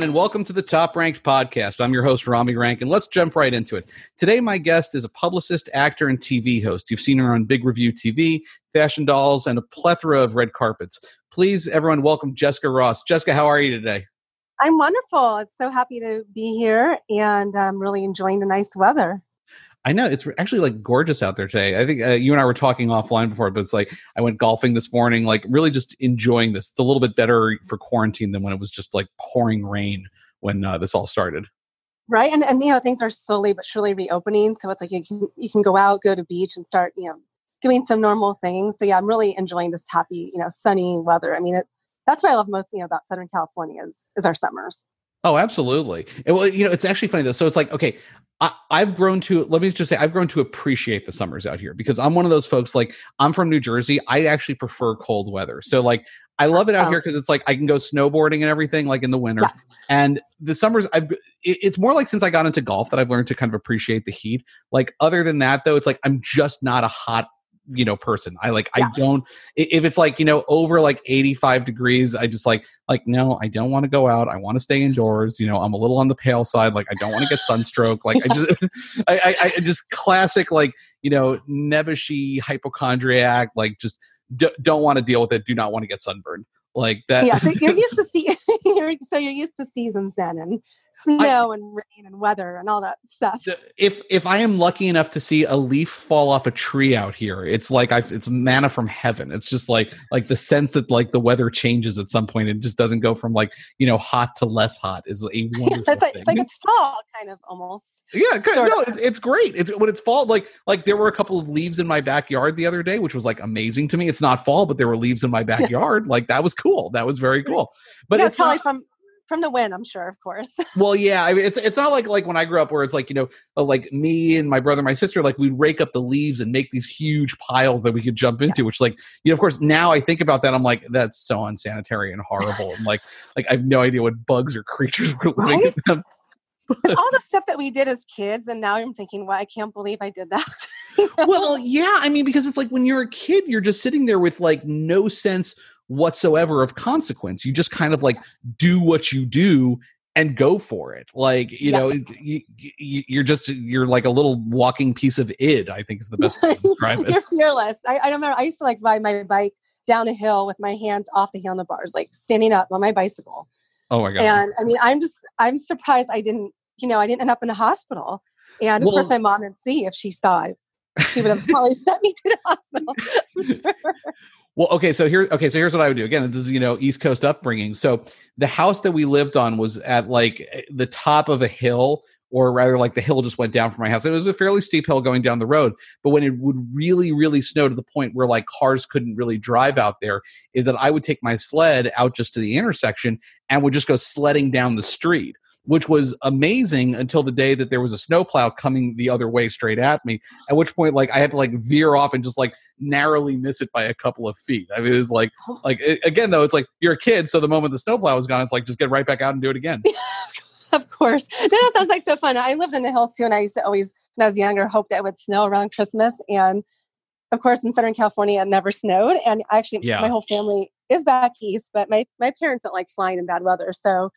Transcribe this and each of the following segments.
everyone, and welcome to the Top Ranked Podcast. I'm your host, Rami Rank, and let's jump right into it. Today, my guest is a publicist, actor, and TV host. You've seen her on Big Review TV, Fashion Dolls, and a plethora of red carpets. Please, everyone, welcome Jessica Ross. Jessica, how are you today? I'm wonderful. It's so happy to be here, and I'm really enjoying the nice weather. I know it's actually like gorgeous out there today. I think uh, you and I were talking offline before, but it's like I went golfing this morning, like really just enjoying this. It's a little bit better for quarantine than when it was just like pouring rain when uh, this all started. Right, and and you know things are slowly but surely reopening, so it's like you can you can go out, go to beach, and start you know doing some normal things. So yeah, I'm really enjoying this happy you know sunny weather. I mean, it, that's what I love most you know about Southern California is is our summers. Oh, absolutely. And well, you know, it's actually funny though. So it's like, okay, I, have grown to let me just say I've grown to appreciate the summers out here because I'm one of those folks like I'm from New Jersey. I actually prefer cold weather. So like I love it out here because it's like I can go snowboarding and everything like in the winter. Yes. And the summers I've it's more like since I got into golf that I've learned to kind of appreciate the heat. Like other than that though, it's like I'm just not a hot you know person. I like yeah. i don't if it's like you know over like 85 degrees i just like like no i don't want to go out. I want to stay indoors. You know i'm a little on the pale side. Like i don't want to get sunstroke. Like i just I, I, I just classic like you know nebushi hypochondriac like just d- don't want to deal with it. Do not want to get sunburned. Like that yeah so you're used to see you're, so you're used to seasons then and snow I, and rain and weather and all that stuff. If if i am lucky enough to see a leaf fall off a tree out here it's like i it's manna from heaven. It's just like like the sense that like the weather changes at some point it just doesn't go from like you know hot to less hot is a wonderful it's like, it's like it's fall kind of almost yeah, no, it's, it's, great. It's when it's fall. Like like there were a couple of leaves in my backyard the other day, which was like amazing to me. It's not fall, but there were leaves in my backyard. like that was cool. That was very cool. But yeah, it's probably not, from from the wind, I'm sure, of course. well, yeah, I mean, it's it's not like like when I grew up where it's like you know, uh, like me and my brother, and my sister, like we'd rake up the leaves and make these huge piles that we could jump into. Yes. Which, like, you know, of course, now I think about that, I'm like, that's so unsanitary and horrible, and like, like I have no idea what bugs or creatures were living right? in them all the stuff that we did as kids and now i'm thinking well i can't believe i did that. Well yeah i mean because it's like when you're a kid you're just sitting there with like no sense whatsoever of consequence. You just kind of like do what you do and go for it. Like you yes. know you, you, are just you're like a little walking piece of id i think is the best way to describe it. You're fearless. I, I remember i used to like ride my bike down a hill with my hands off the handlebars like standing up on my bicycle. Oh my god and i mean i'm just i'm surprised i didn't you know, I didn't end up in a hospital. And of well, course, my mom would see if she saw it. She would have probably sent me to the hospital. Sure. Well, okay, so here, okay, so here's what I would do. Again, this is you know East Coast upbringing. So the house that we lived on was at like the top of a hill, or rather, like the hill just went down from my house. It was a fairly steep hill going down the road. But when it would really, really snow to the point where like cars couldn't really drive out there, is that I would take my sled out just to the intersection and would just go sledding down the street which was amazing until the day that there was a snowplow coming the other way straight at me. At which point, like I had to like veer off and just like narrowly miss it by a couple of feet. I mean, it was like, like it, again though, it's like you're a kid, so the moment the snowplow was gone, it's like just get right back out and do it again. of course, that sounds like so fun. I lived in the hills too, and I used to always, when I was younger, hope that it would snow around Christmas. And of course, in Southern California, it never snowed. And actually, yeah. my whole family is back east, but my my parents don't like flying in bad weather, so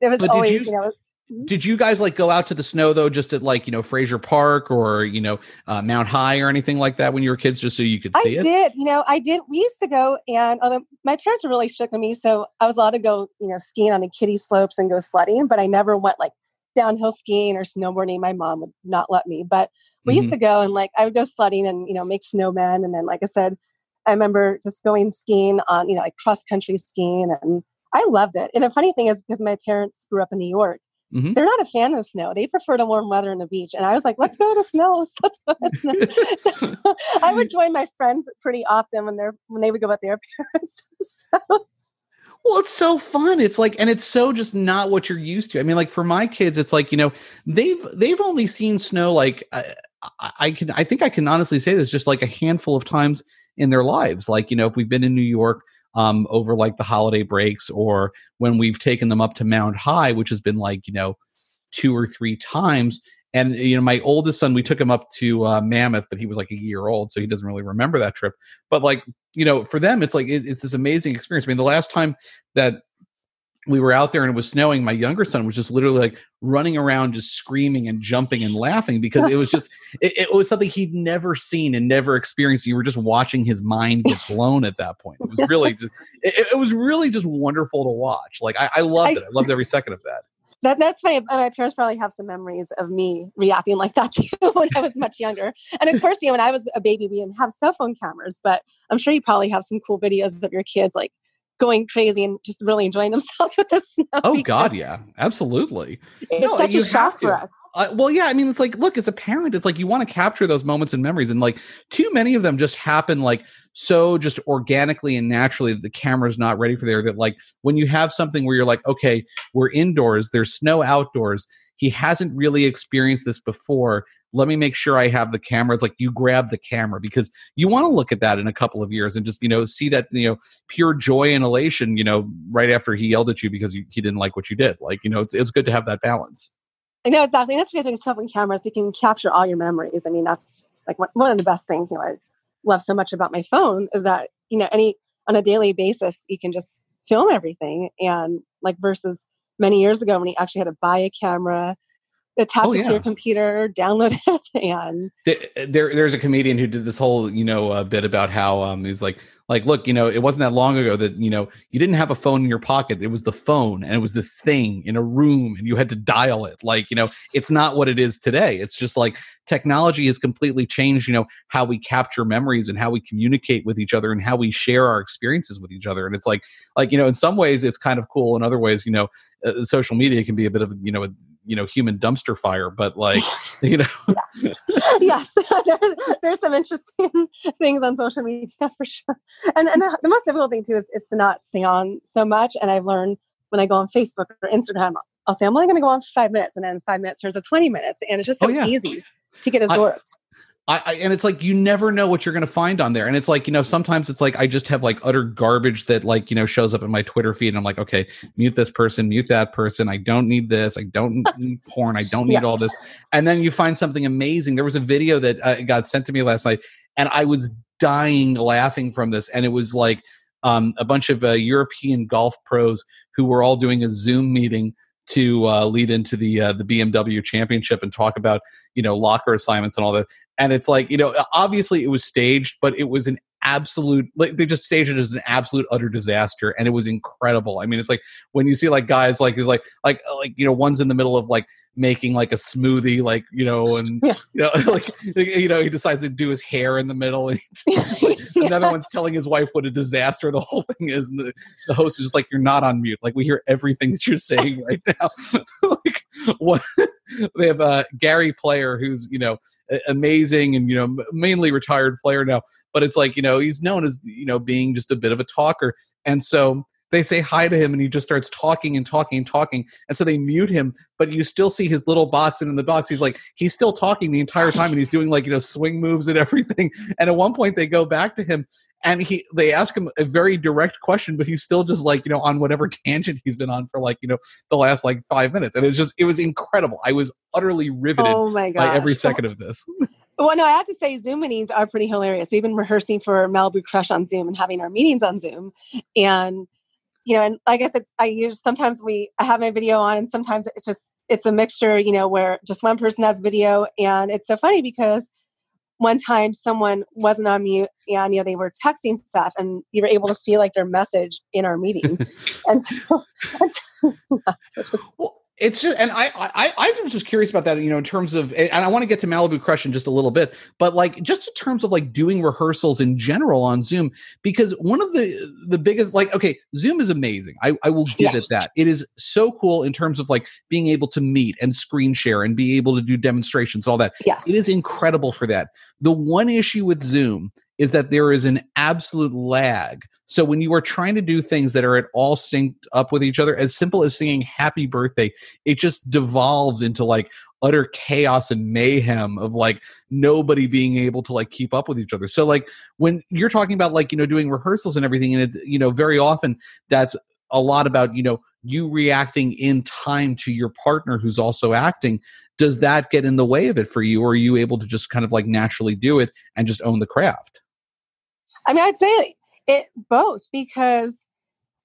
it was but always, you, you know, hmm? did you guys like go out to the snow though just at like you know frazier park or you know uh, mountain high or anything like that when you were kids just so you could see I it i did you know i did we used to go and although my parents were really strict on me so i was allowed to go you know skiing on the kiddie slopes and go sledding but i never went like downhill skiing or snowboarding my mom would not let me but we mm-hmm. used to go and like i would go sledding and you know make snowmen and then like i said i remember just going skiing on you know like cross country skiing and I loved it. And the funny thing is, because my parents grew up in New York, mm-hmm. they're not a fan of snow. They prefer the warm weather and the beach. And I was like, let's go to snow. Let's go to snow. so I would join my friends pretty often when they're when they would go with their parents. so. Well, it's so fun. It's like, and it's so just not what you're used to. I mean, like for my kids, it's like you know they've they've only seen snow like uh, I, I can I think I can honestly say this just like a handful of times in their lives. Like you know, if we've been in New York, um, over like the holiday breaks or when we've taken them up to Mountain High, which has been like, you know, two or three times. And, you know, my oldest son, we took him up to uh, Mammoth, but he was like a year old, so he doesn't really remember that trip. But like, you know, for them, it's like, it, it's this amazing experience. I mean, the last time that we were out there and it was snowing. My younger son was just literally like running around, just screaming and jumping and laughing because it was just, it, it, was something he'd never seen and never experienced. You were just watching his mind get blown at that point. It was really just, it, it was really just wonderful to watch. Like I, I loved it. I loved every second of that. That, that's funny. My parents probably have some memories of me reacting like that too when I was much younger. And of course, you know, when I was a baby, we didn't have cell phone cameras, but I'm sure you probably have some cool videos of your kids like going crazy and just really enjoying themselves with the snow. Oh God, yeah, absolutely. It's no, such a shock for us. Uh, well, yeah, I mean, it's like, look, as a parent, it's like you want to capture those moments and memories, and like too many of them just happen like so just organically and naturally that the camera's not ready for there. That like when you have something where you're like, okay, we're indoors, there's snow outdoors. He hasn't really experienced this before let me make sure I have the camera. It's like you grab the camera because you want to look at that in a couple of years and just, you know, see that, you know, pure joy and elation, you know, right after he yelled at you because you, he didn't like what you did. Like, you know, it's, it's good to have that balance. I know exactly. That's what doing stuff with cameras. You can capture all your memories. I mean, that's like one of the best things, you know, I love so much about my phone is that, you know, any, on a daily basis, you can just film everything. And like versus many years ago when he actually had to buy a camera, attach oh, it yeah. to your computer, download it, and there, there's a comedian who did this whole you know uh, bit about how um he's like like look you know it wasn't that long ago that you know you didn't have a phone in your pocket. It was the phone and it was this thing in a room and you had to dial it. Like you know it's not what it is today. It's just like technology has completely changed you know how we capture memories and how we communicate with each other and how we share our experiences with each other and it's like like you know in some ways it's kind of cool in other ways you know uh, social media can be a bit of you know a, you know human dumpster fire but like you know yes, yes. there's some interesting things on social media for sure and and the, the, most difficult thing too is, is to not stay on so much and i've learned when i go on facebook or instagram i'll say i'm only going to go on for five minutes and then five minutes turns to 20 minutes and it's just so oh, yeah. easy to get absorbed I, I, I, and it's like you never know what you're going to find on there. And it's like you know sometimes it's like i just have like utter garbage that like you know shows up in my twitter feed and i'm like okay mute this person mute that person. I don't need this. I don't need porn. I don't need all this. And then you find something amazing. There was a video that uh, got sent to me last night and i was dying laughing from this. And it was like um, a bunch of uh, european golf pros who were all doing a zoom meeting to uh, lead into the uh, the BMW Championship and talk about you know locker assignments and all that. And it's like you know obviously it was staged, but it was an absolute like they just staged it as an absolute utter disaster and it was incredible i mean it's like when you see like guys like like like like you know one's in the middle of like making like a smoothie like you know and yeah. you know like you know he decides to do his hair in the middle and like, yeah. another one's telling his wife what a disaster the whole thing is and the, the host is just like you're not on mute like we hear everything that you're saying right now like what they have uh, Gary Player, who's you know amazing and you know mainly retired player now, but it's like you know he's known as you know being just a bit of a talker, and so they say hi to him and he just starts talking and talking and talking. And so they mute him but you still see his little box and in the box he's like he's still talking the entire time and he's doing like you know swing moves and everything. And at one point they go back to him and he they ask him a very direct question but he's still just like you know on whatever tangent he's been on for like you know the last like five minutes. And it's just it was incredible. I was utterly riveted oh my by every second of this. Well no i have to say zoom meetings are pretty hilarious. We've been rehearsing for malibu crush on zoom and having our meetings on zoom and you know and i guess it's i use sometimes we i have my video on and sometimes it's just it's a mixture you know where just one person has video and it's so funny because one time someone wasn't on mute and you know they were texting stuff and you were able to see like their message in our meeting. And so that's, just well, it's just and I, I i was just curious about that you know in terms of and i want to get to malibu crush in just a little bit but like just in terms of like doing rehearsals in general on zoom because one of the the biggest like okay zoom is amazing i, I will give yes. it that it is so cool in terms of like being able to meet and screen share and be able to do demonstrations all that yes. it is incredible for that the one issue with zoom is that there is an absolute lag. So when you are trying to do things that are at all synced up with each other, as simple as singing happy birthday, it just devolves into like utter chaos and mayhem of like nobody being able to like keep up with each other. So like when you're talking about like, you know, doing rehearsals and everything, and it's, you know, very often that's a lot about, you know, you reacting in time to your partner who's also acting. Does that get in the way of it for you or are you able to just kind of like naturally do it and just own the craft i mean i'd say it both because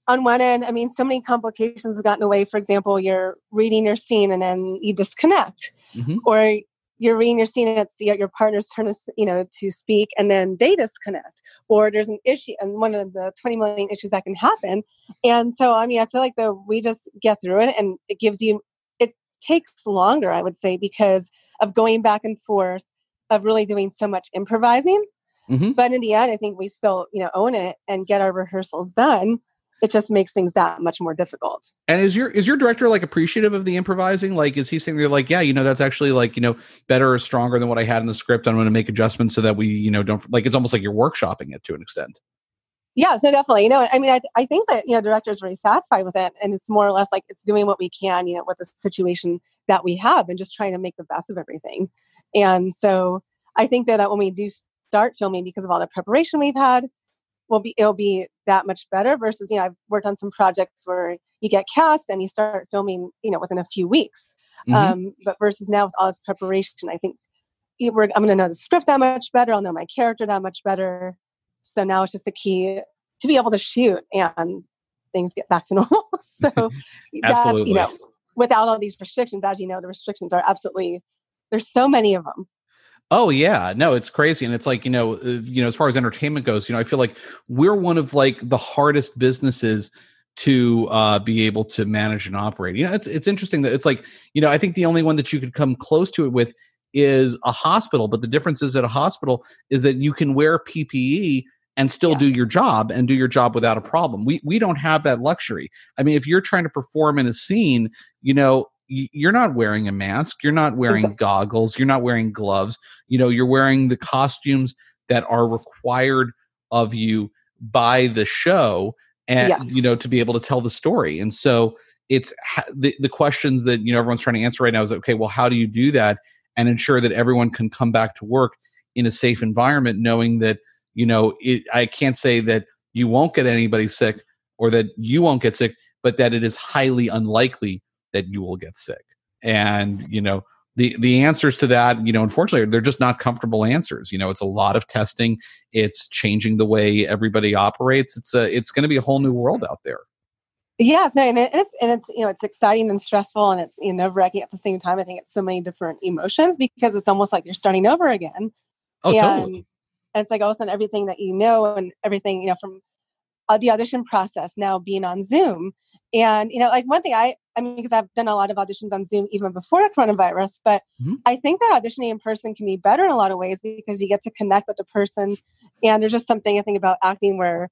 on one end, I mean, so many complications have gotten away. For example, you're reading your scene and then you disconnect, mm-hmm. or you're reading your scene and it's your partner's turn to you know to speak and then they disconnect or there's an issue and one of the 20 million issues that can happen and so i mean i feel like that we just get through it and it gives you it takes longer i would say because of going back and forth of really doing so much improvising mm-hmm. but in the end i think we still you know own it and get our rehearsals done it just makes things that much more difficult. And is your is your director like appreciative of the improvising? Like, is he saying they're like, yeah, you know, that's actually like you know better or stronger than what I had in the script. I'm going to make adjustments so that we you know don't like it's almost like you're workshopping it to an extent. Yeah, so definitely. You know, I mean, I, I think that you know directors are really satisfied with it, and it's more or less like it's doing what we can, you know, with the situation that we have, and just trying to make the best of everything. And so I think that, that when we do start filming, because of all the preparation we've had, will be it'll be that much better versus you know I've worked on some projects where you get cast and you start filming you know within a few weeks. Mm-hmm. um, but versus now with all this preparation I think I'm going to know the script that much better I'll know my character that much better. So now it's just the key to be able to shoot and things get back to normal. So that's you know without all these restrictions as you know the restrictions are absolutely there's so many of them Oh yeah, no, it's crazy, and it's like you know, uh, you know, as far as entertainment goes, you know, I feel like we're one of like the hardest businesses to uh, be able to manage and operate. You know, it's it's interesting that it's like you know, I think the only one that you could come close to it with is a hospital, but the difference is at a hospital is that you can wear PPE and still yes. do your job and do your job without a problem. We we don't have that luxury. I mean, if you're trying to perform in a scene, you know, you're not wearing a mask you're not wearing exactly. goggles you're not wearing gloves you know you're wearing the costumes that are required of you by the show and yes. you know to be able to tell the story and so it's the, the questions that you know everyone's trying to answer right now is okay well how do you do that and ensure that everyone can come back to work in a safe environment knowing that you know it, i can't say that you won't get anybody sick or that you won't get sick but that it is highly unlikely that you will get sick. And, you know, the the answers to that, you know, unfortunately, they're just not comfortable answers. You know, it's a lot of testing. It's changing the way everybody operates. It's a it's going to be a whole new world out there. Yes, no, and it's and it's you know it's exciting and stressful and it's you know nerve wracking at the same time. I think it's so many different emotions because it's almost like you're starting over again. Oh, and totally. It's like all of a sudden everything that you know and everything you know from uh, the audition process now being on Zoom. And, you know, like one thing I, I mean, because I've done a lot of auditions on Zoom even before coronavirus, but mm-hmm. I think that auditioning in person can be better in a lot of ways because you get to connect with the person. And there's just something I think about acting where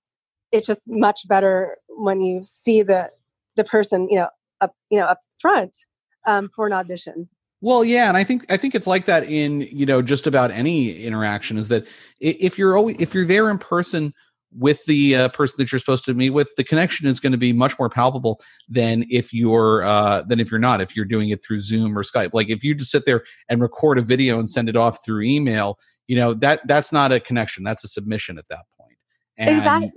it's just much better when you see the, the person, you know, up, you know, up front um, for an audition. Well, yeah, and I think I think it's like that in you know just about any interaction. Is that if you're always if you're there in person with the uh, person that you're supposed to meet with, the connection is going to be much more palpable than if you're uh, than if you're not. If you're doing it through Zoom or Skype, like if you just sit there and record a video and send it off through email, you know that that's not a connection. That's a submission at that point. And exactly.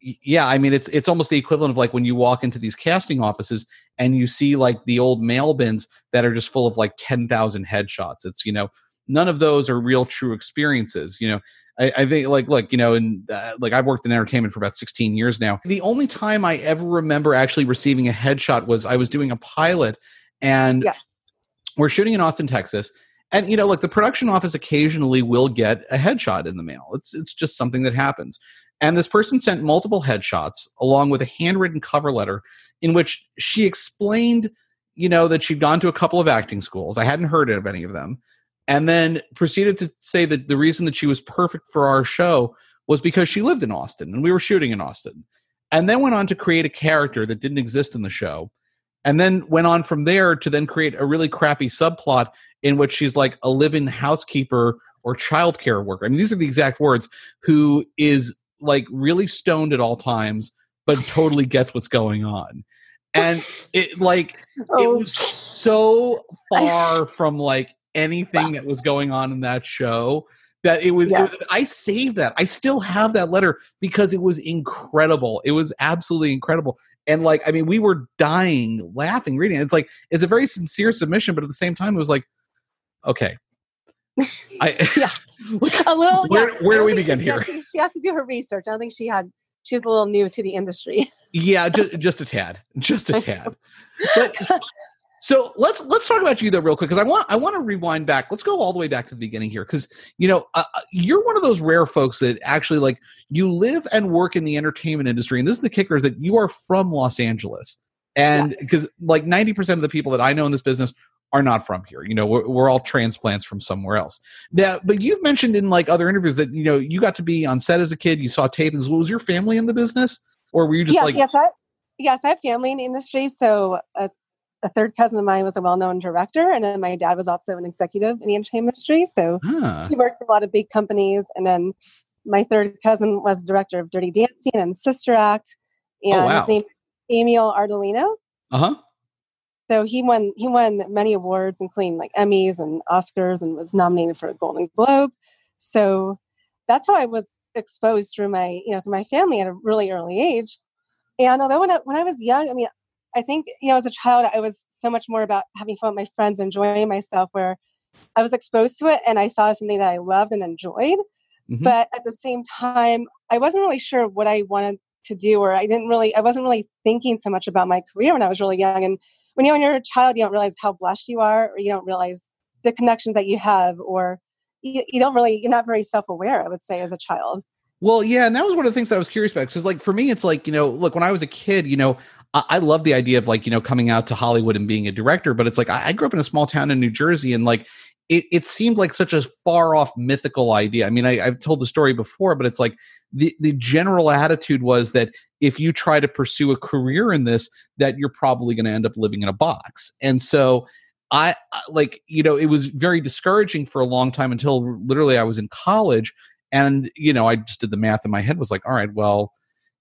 Yeah, I mean it's it's almost the equivalent of like when you walk into these casting offices and you see like the old mail bins that are just full of like ten thousand headshots. It's you know none of those are real true experiences. You know, I, I think like look, you know, and uh, like I've worked in entertainment for about 16 years now. The only time I ever remember actually receiving a headshot was I was doing a pilot, and yeah. we're shooting in Austin, Texas. And you know, like the production office occasionally will get a headshot in the mail. It's it's just something that happens. And this person sent multiple headshots along with a handwritten cover letter in which she explained, you know, that she'd gone to a couple of acting schools. I hadn't heard of any of them and then proceeded to say that the reason that she was perfect for our show was because she lived in Austin and we were shooting in Austin. And then went on to create a character that didn't exist in the show. And then went on from there to then create a really crappy subplot in which she's like a living housekeeper or childcare worker. I mean, these are the exact words who is like really stoned at all times, but totally gets what's going on. And it like, oh. it was so far from like anything that was going on in that show that it was, yeah. it was, i saved that i still have that letter because it was incredible it was absolutely incredible and like i mean we were dying laughing reading it. it's like it's a very sincere submission but at the same time it was like okay I, yeah a little where, yeah. where do we begin here she has to do her research i don't think she had she was a little new to the industry. yeah, just just a tad, just a tad. But so let's let's talk about you though real quick because I want I want to rewind back. Let's go all the way back to the beginning here because you know uh, uh, you're one of those rare folks that actually like you live and work in the entertainment industry, and this is the kicker is that you are from Los Angeles, and because yes. like ninety percent of the people that I know in this business are not from here. You know, we're, we're all transplants from somewhere else. Now, but you've mentioned in like other interviews that you know you got to be on set as a kid. You saw tapings. Was your family in the business, or were you just yes, like yes, I, yes, I have family in the industry, so. Uh, a third cousin of mine was a well-known director, and then my dad was also an executive in the entertainment industry. So huh. he worked for a lot of big companies. And then my third cousin was director of Dirty Dancing and Sister Act, oh, and oh, wow. his name Emil Ardolino. Uh huh. So he won he won many awards, including like Emmys and Oscars, and was nominated for a Golden Globe. So that's how I was exposed through my you know through my family at a really early age. And although when I, when I was young, I mean, I think, you know, as a child, I was so much more about having fun with my friends, enjoying myself, where I was exposed to it and I saw something that I loved and enjoyed. Mm-hmm. But at the same time, I wasn't really sure what I wanted to do, or I didn't really, I wasn't really thinking so much about my career when I was really young. And when, you know, when you're a child, you don't realize how blessed you are, or you don't realize the connections that you have, or you, you don't really, you're not very self aware, I would say, as a child. Well, yeah, and that was one of the things that I was curious about because, like, for me, it's like you know, look, when I was a kid, you know, I, I, love the idea of like you know coming out to Hollywood and being a director, but it's like I, I grew up in a small town in New Jersey, and like it, it seemed like such a far off mythical idea. I mean, I, have told the story before, but it's like the the general attitude was that if you try to pursue a career in this, that you're probably going to end up living in a box, and so. I like, you know, it was very discouraging for a long time until literally I was in college. And, you know, I just did the math in my head was like, all right, well,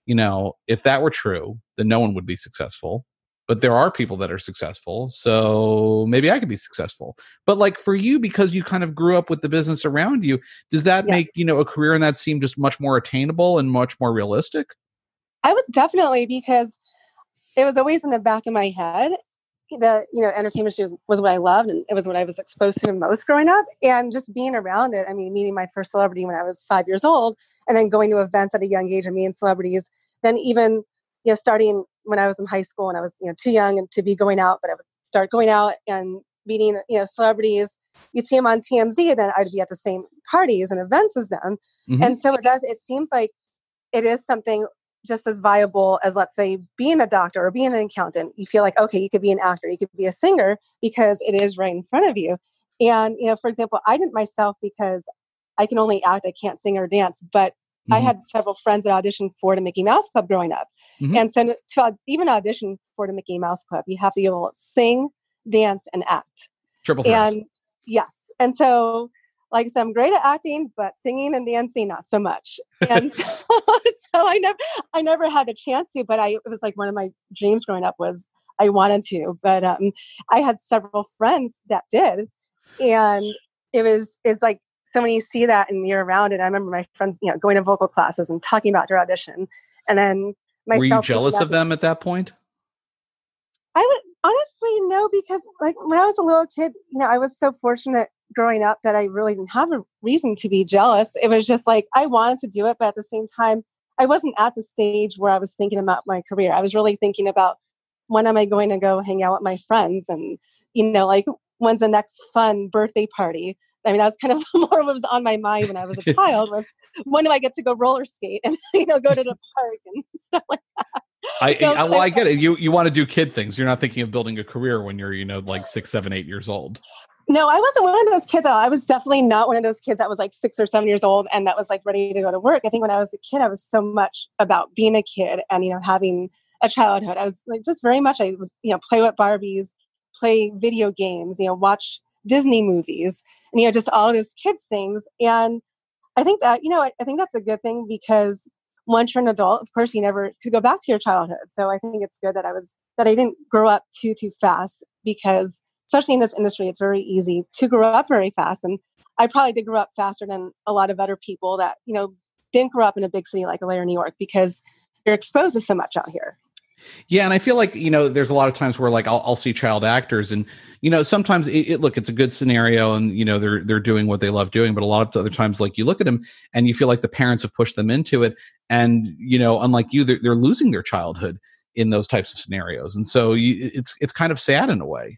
you know, if that were true, then no one would be successful. But there are people that are successful. So maybe I could be successful. But like for you, because you kind of grew up with the business around you, does that yes. make, you know, a career in that seem just much more attainable and much more realistic? I was definitely because it was always in the back of my head the you know entertainment was, was what I loved and it was what I was exposed to the most growing up and just being around it. I mean, meeting my first celebrity when I was five years old, and then going to events at a young age and meeting celebrities. Then even you know starting when I was in high school and I was you know too young and to be going out, but I would start going out and meeting you know celebrities. You'd see them on TMZ, and then I'd be at the same parties and events as them. Mm-hmm. And so it does. It seems like it is something just as viable as let's say being a doctor or being an accountant you feel like okay you could be an actor you could be a singer because it is right in front of you and you know for example i didn't myself because i can only act i can't sing or dance but mm-hmm. i had several friends that auditioned for the mickey mouse club growing up mm-hmm. and so to even audition for the mickey mouse club you have to be able to sing dance and act triple threat. and yes and so like I said, I'm great at acting, but singing and dancing not so much. And so, so, I never, I never had a chance to. But I, it was like one of my dreams growing up was I wanted to. But um, I had several friends that did, and it was it's like so when you see that and you're around it. I remember my friends, you know, going to vocal classes and talking about their audition, and then myself. Were you jealous of them at that point? I would honestly no, because like when I was a little kid, you know, I was so fortunate growing up that I really didn't have a reason to be jealous. It was just like I wanted to do it, but at the same time, I wasn't at the stage where I was thinking about my career. I was really thinking about when am I going to go hang out with my friends and, you know, like when's the next fun birthday party? I mean, that was kind of more what was on my mind when I was a child was when do I get to go roller skate and, you know, go to the park and stuff like that. I, so, I well, I get it. You you want to do kid things. You're not thinking of building a career when you're, you know, like six, seven, eight years old. No, I wasn't one of those kids. I was definitely not one of those kids that was like six or seven years old and that was like ready to go to work. I think when I was a kid, I was so much about being a kid and, you know, having a childhood. I was like just very much, I you know, play with Barbies, play video games, you know, watch Disney movies and, you know, just all those kids things. And I think that, you know, I, I think that's a good thing because once you're an adult, of course, you never could go back to your childhood. So I think it's good that I was, that I didn't grow up too, too fast because especially in this industry, it's very easy to grow up very fast. And I probably did grow up faster than a lot of other people that, you know, didn't grow up in a big city like LA or New York because you're exposed to so much out here. Yeah, and I feel like you know, there's a lot of times where like I'll, I'll see child actors, and you know, sometimes it, it, look, it's a good scenario, and you know, they're they're doing what they love doing. But a lot of other times, like you look at them, and you feel like the parents have pushed them into it, and you know, unlike you, they're, they're losing their childhood in those types of scenarios, and so you, it's it's kind of sad in a way.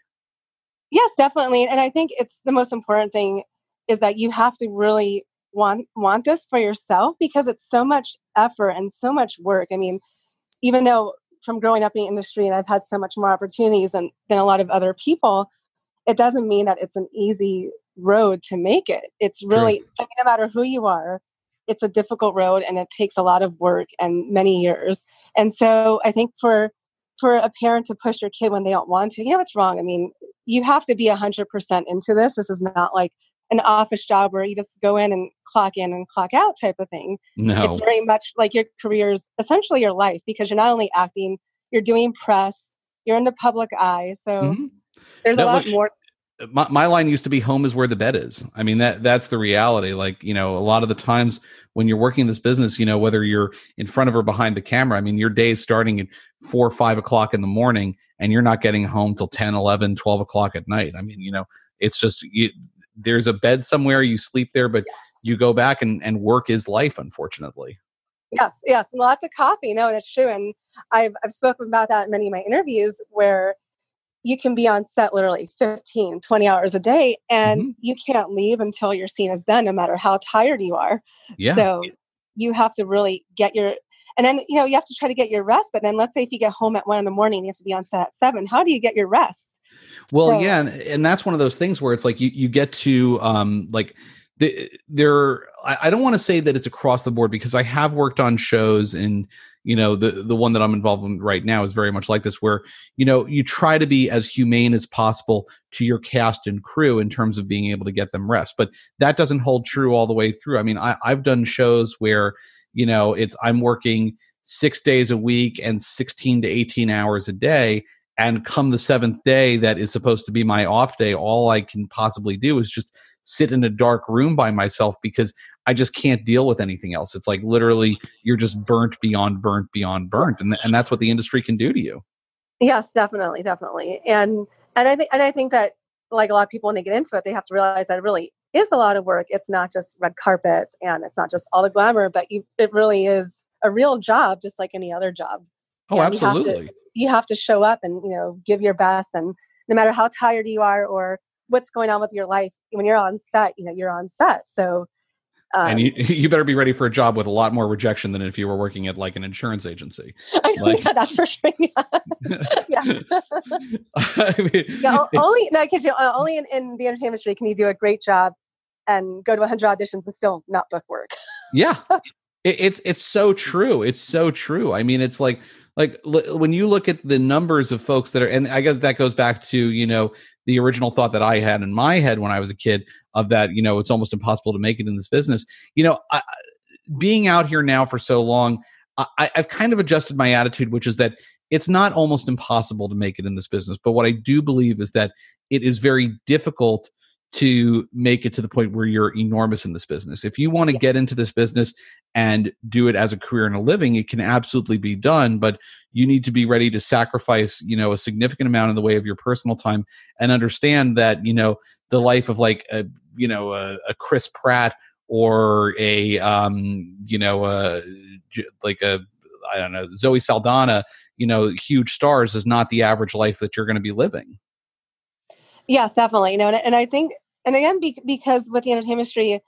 Yes, definitely, and I think it's the most important thing is that you have to really want want this for yourself because it's so much effort and so much work. I mean, even though from growing up in the industry and I've had so much more opportunities than, than a lot of other people, it doesn't mean that it's an easy road to make it. It's really, I mean, no matter who you are, it's a difficult road and it takes a lot of work and many years. And so I think for for a parent to push your kid when they don't want to, you know, it's wrong. I mean, you have to be 100% into this. This is not like an office job where you just go in and clock in and clock out type of thing. No. It's very much like your career is essentially your life because you're not only acting, you're doing press, you're in the public eye. So mm-hmm. there's a lot more. My, my line used to be home is where the bed is. I mean, that that's the reality. Like, you know, a lot of the times when you're working this business, you know, whether you're in front of or behind the camera, I mean, your day is starting at four or five o'clock in the morning and you're not getting home till 10, 11, 12 o'clock at night. I mean, you know, it's just you, there's a bed somewhere you sleep there but yes. you go back and, and work is life unfortunately yes yes lots of coffee no and it's true and i've, I've spoken about that in many of my interviews where you can be on set literally 15 20 hours a day and mm-hmm. you can't leave until your scene is done no matter how tired you are yeah. so you have to really get your and then you know you have to try to get your rest but then let's say if you get home at one in the morning you have to be on set at seven how do you get your rest well, so, yeah, and, and, that's one of those things where it's like you you get to um like the, there. I, I don't want to say that it's across the board because I have worked on shows and you know the the one that I'm involved in right now is very much like this where you know you try to be as humane as possible to your cast and crew in terms of being able to get them rest but that doesn't hold true all the way through I mean I, I've done shows where you know it's I'm working six days a week and 16 to 18 hours a day and come the seventh day that is supposed to be my off day all i can possibly do is just sit in a dark room by myself because i just can't deal with anything else. It's like literally you're just burnt beyond burnt beyond burnt and, and that's what the industry can do to you. Yes definitely definitely and and i think and i think that like a lot of people when they get into it they have to realize that it really is a lot of work. It's not just red carpets and it's not just all the glamour but you, it really is a real job just like any other job oh and absolutely you have to show up and you know give your best and no matter how tired you are or what's going on with your life when you're on set you know you're on set so um, and you, you better be ready for a job with a lot more rejection than if you were working at like an insurance agency. I know, like, yeah, that's for sure. Yeah, yeah. I mean, yeah only no, you, uh, only in, in, the entertainment industry can you do a great job and go to 100 auditions and still not book work. yeah, it, it's it's so true. It's so true. I mean, it's like like l- when you look at the numbers of folks that are and i guess that goes back to you know the original thought that i had in my head when i was a kid of that you know it's almost impossible to make it in this business. You know I, being out here now for so long I, i've kind of adjusted my attitude which is that it's not almost impossible to make it in this business. But what i do believe is that it is very difficult to make it to the point where you're enormous in this business. If you want to yes. get into this business and do it as a career and a living, it can absolutely be done, but you need to be ready to sacrifice, you know, a significant amount in the way of your personal time and understand that, you know, the life of like a, you know, a, a Chris Pratt or a um, you know, a like a I don't know, Zoe Saldana, you know, huge stars is not the average life that you're going to be living. Yes, definitely. You know, and, and I think, and again, be, because with the entertainment industry,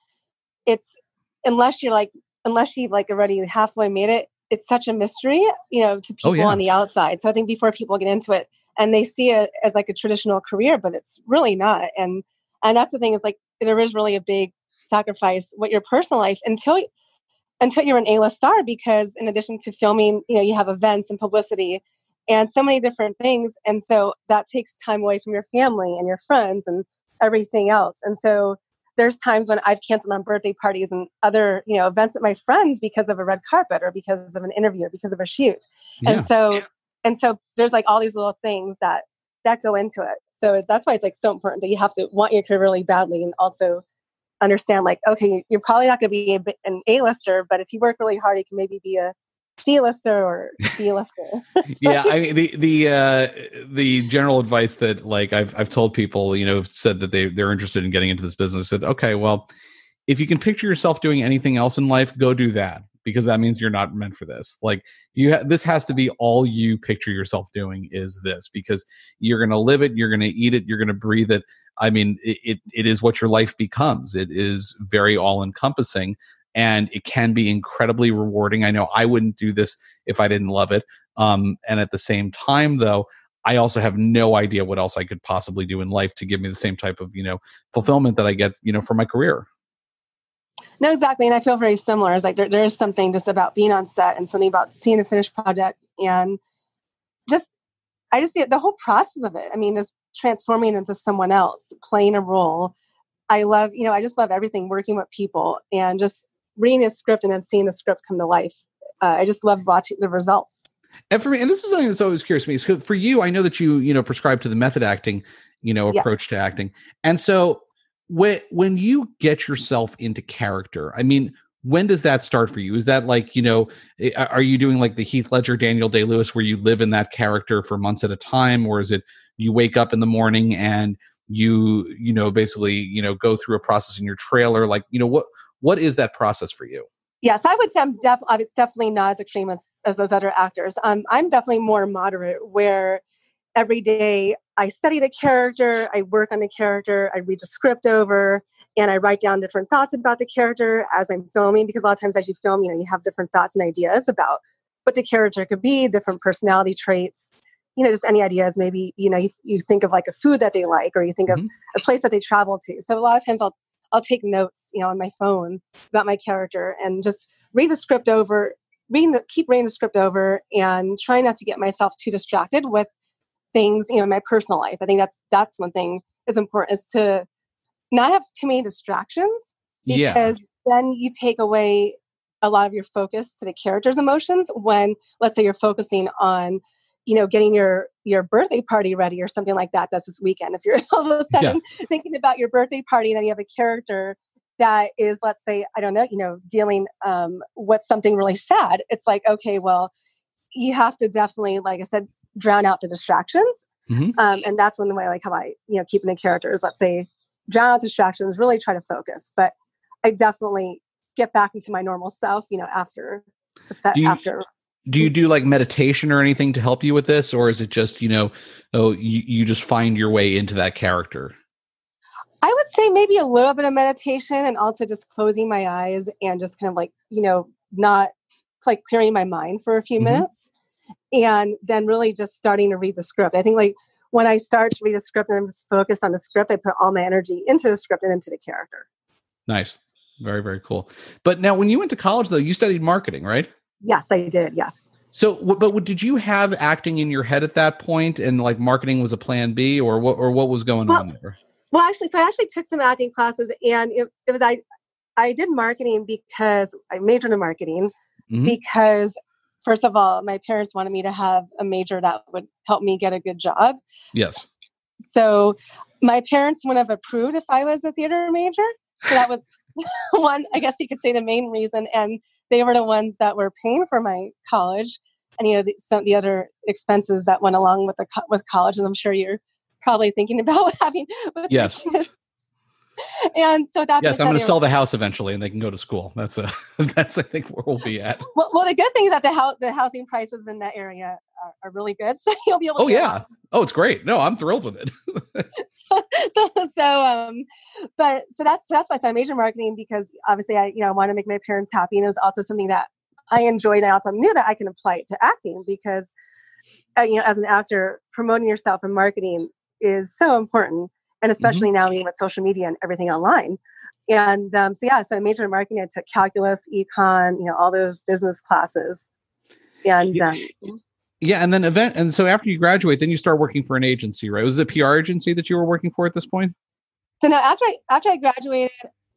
it's unless you're like, unless you've like already halfway made it, it's such a mystery, you know, to oh, people oh, yeah. on the outside. So I think before people get into it, and they see it as like a traditional career, but it's really not. And and that's the thing is like there is really a big sacrifice what your personal life until until you're an A-list star because in addition to filming, you know, you have events and publicity and so many different things. And so that takes time away from your family and your friends and everything else. And so there's times when I've canceled on birthday parties and other, you know, events at my friends because of a red carpet or because of an interview or because of a shoot. Yeah. And so and so there's like all these little things that that go into it. So that's why it's like so important that you have to want your career really badly and also understand like okay you're probably not going to be a, an A-lister but if you work really hard you can maybe be a C-lister or B-lister. yeah, I mean the the uh, the general advice that like I've I've told people, you know, said that they they're interested in getting into this business. Said, okay, well, if you can picture yourself doing anything else in life, go do that because that means you're not meant for this. Like you, ha- this has to be all you picture yourself doing is this because you're going to live it, you're going to eat it, you're going to breathe it. I mean, it, it, it is what your life becomes. It is very all encompassing and it can be incredibly rewarding. I know I wouldn't do this if I didn't love it. Um, and at the same time, though, I also have no idea what else I could possibly do in life to give me the same type of you know fulfillment that I get you know from my career. No, exactly. And I feel very similar. It's like there, there is something just about being on set and something about seeing a finished project and just, I just see it, the whole process of it. I mean, just transforming into someone else, playing a role. I love, you know, I just love everything working with people and just reading a script and then seeing the script come to life. Uh, I just love watching the results. And for me, and this is something that's always curious to me. So for you, I know that you, you know, prescribe to the method acting, you know, approach yes. to acting. And so when when you get yourself into character i mean when does that start for you is that like you know eh, are you doing like the heath ledger daniel day lewis where you live in that character for months at a time or is it you wake up in the morning and you you know basically you know go through a process in your trailer like you know what what is that process for you yes i would say i'm def- definitely not as extreme as, as those other actors um, i'm definitely more moderate where every day I study the character, I work on the character, I read the script over, and I write down different thoughts about the character as I'm filming because a lot of times as you film, you know, you have different thoughts and ideas about what the character could be, different personality traits, you know, just any ideas. Maybe, you know, you, you think of like a food that they like or you think mm-hmm. of a place that they travel to. So a lot of times I'll I'll take notes, you know, on my phone about my character and just read the script over, reading the, keep reading the script over and try not to get myself too distracted with things you know in my personal life i think that's that's one thing is important is to not have too many distractions because yeah. then you take away a lot of your focus to the character's emotions when let's say you're focusing on you know getting your your birthday party ready or something like that that's this weekend if you're all of a sudden yeah. thinking about your birthday party and then you have a character that is let's say i don't know you know dealing um, with something really sad it's like okay well you have to definitely like i said drown out the distractions. Mm-hmm. Um, and that's when the way like how I, you know, keeping the characters, let's say, drown out distractions, really try to focus. But I definitely get back into my normal self, you know, after set you, after do you do like meditation or anything to help you with this or is it just you know oh you, you just find your way into that character i would say maybe a little bit of meditation and also just closing my eyes and just kind of like you know not like clearing my mind for a few mm-hmm. minutes and then really just starting to read the script. I think like when I start to read a script and I'm just focused on the script, I put all my energy into the script and into the character. Nice. Very, very cool. But now when you went to college though, you studied marketing, right? Yes, I did. Yes. So, but did you have acting in your head at that point, and like marketing was a plan B, or what, or what was going well, on there? Well, actually, so I actually took some acting classes, and it, it was I, I did marketing because I majored in marketing mm-hmm. because first of all, my parents wanted me to have a major that would help me get a good job. Yes. So my parents wouldn't have approved if I was a theater major. So that was one, I guess you could say, the main reason. And they were the ones that were paying for my college and you know the, some the other expenses that went along with the with college. And I'm sure you're probably thinking about having. yes and so that yes, I'm going to sell the house eventually, and they can go to school. That's a that's I think where we'll be at. Well, well the good thing is that the house the housing prices in that area are, are really good, so you'll be able. To Oh yeah, oh it's great. No, I'm thrilled with it. So, so, um, but so that's that's why so I majored marketing because obviously I you know want to make my parents happy, and it was also something that I enjoyed, and I also knew that I can apply it to acting because uh, you know as an actor promoting yourself and marketing is so important and mm-hmm. especially mm-hmm. now with social media and everything online. And um, so yeah, so I majored in marketing. I took calculus, econ, you know, all those business classes. And um, yeah, and then event, and so after you graduate, then you start working for an agency, right? Was it a PR agency that you were working for at this point? So now after I after I graduated,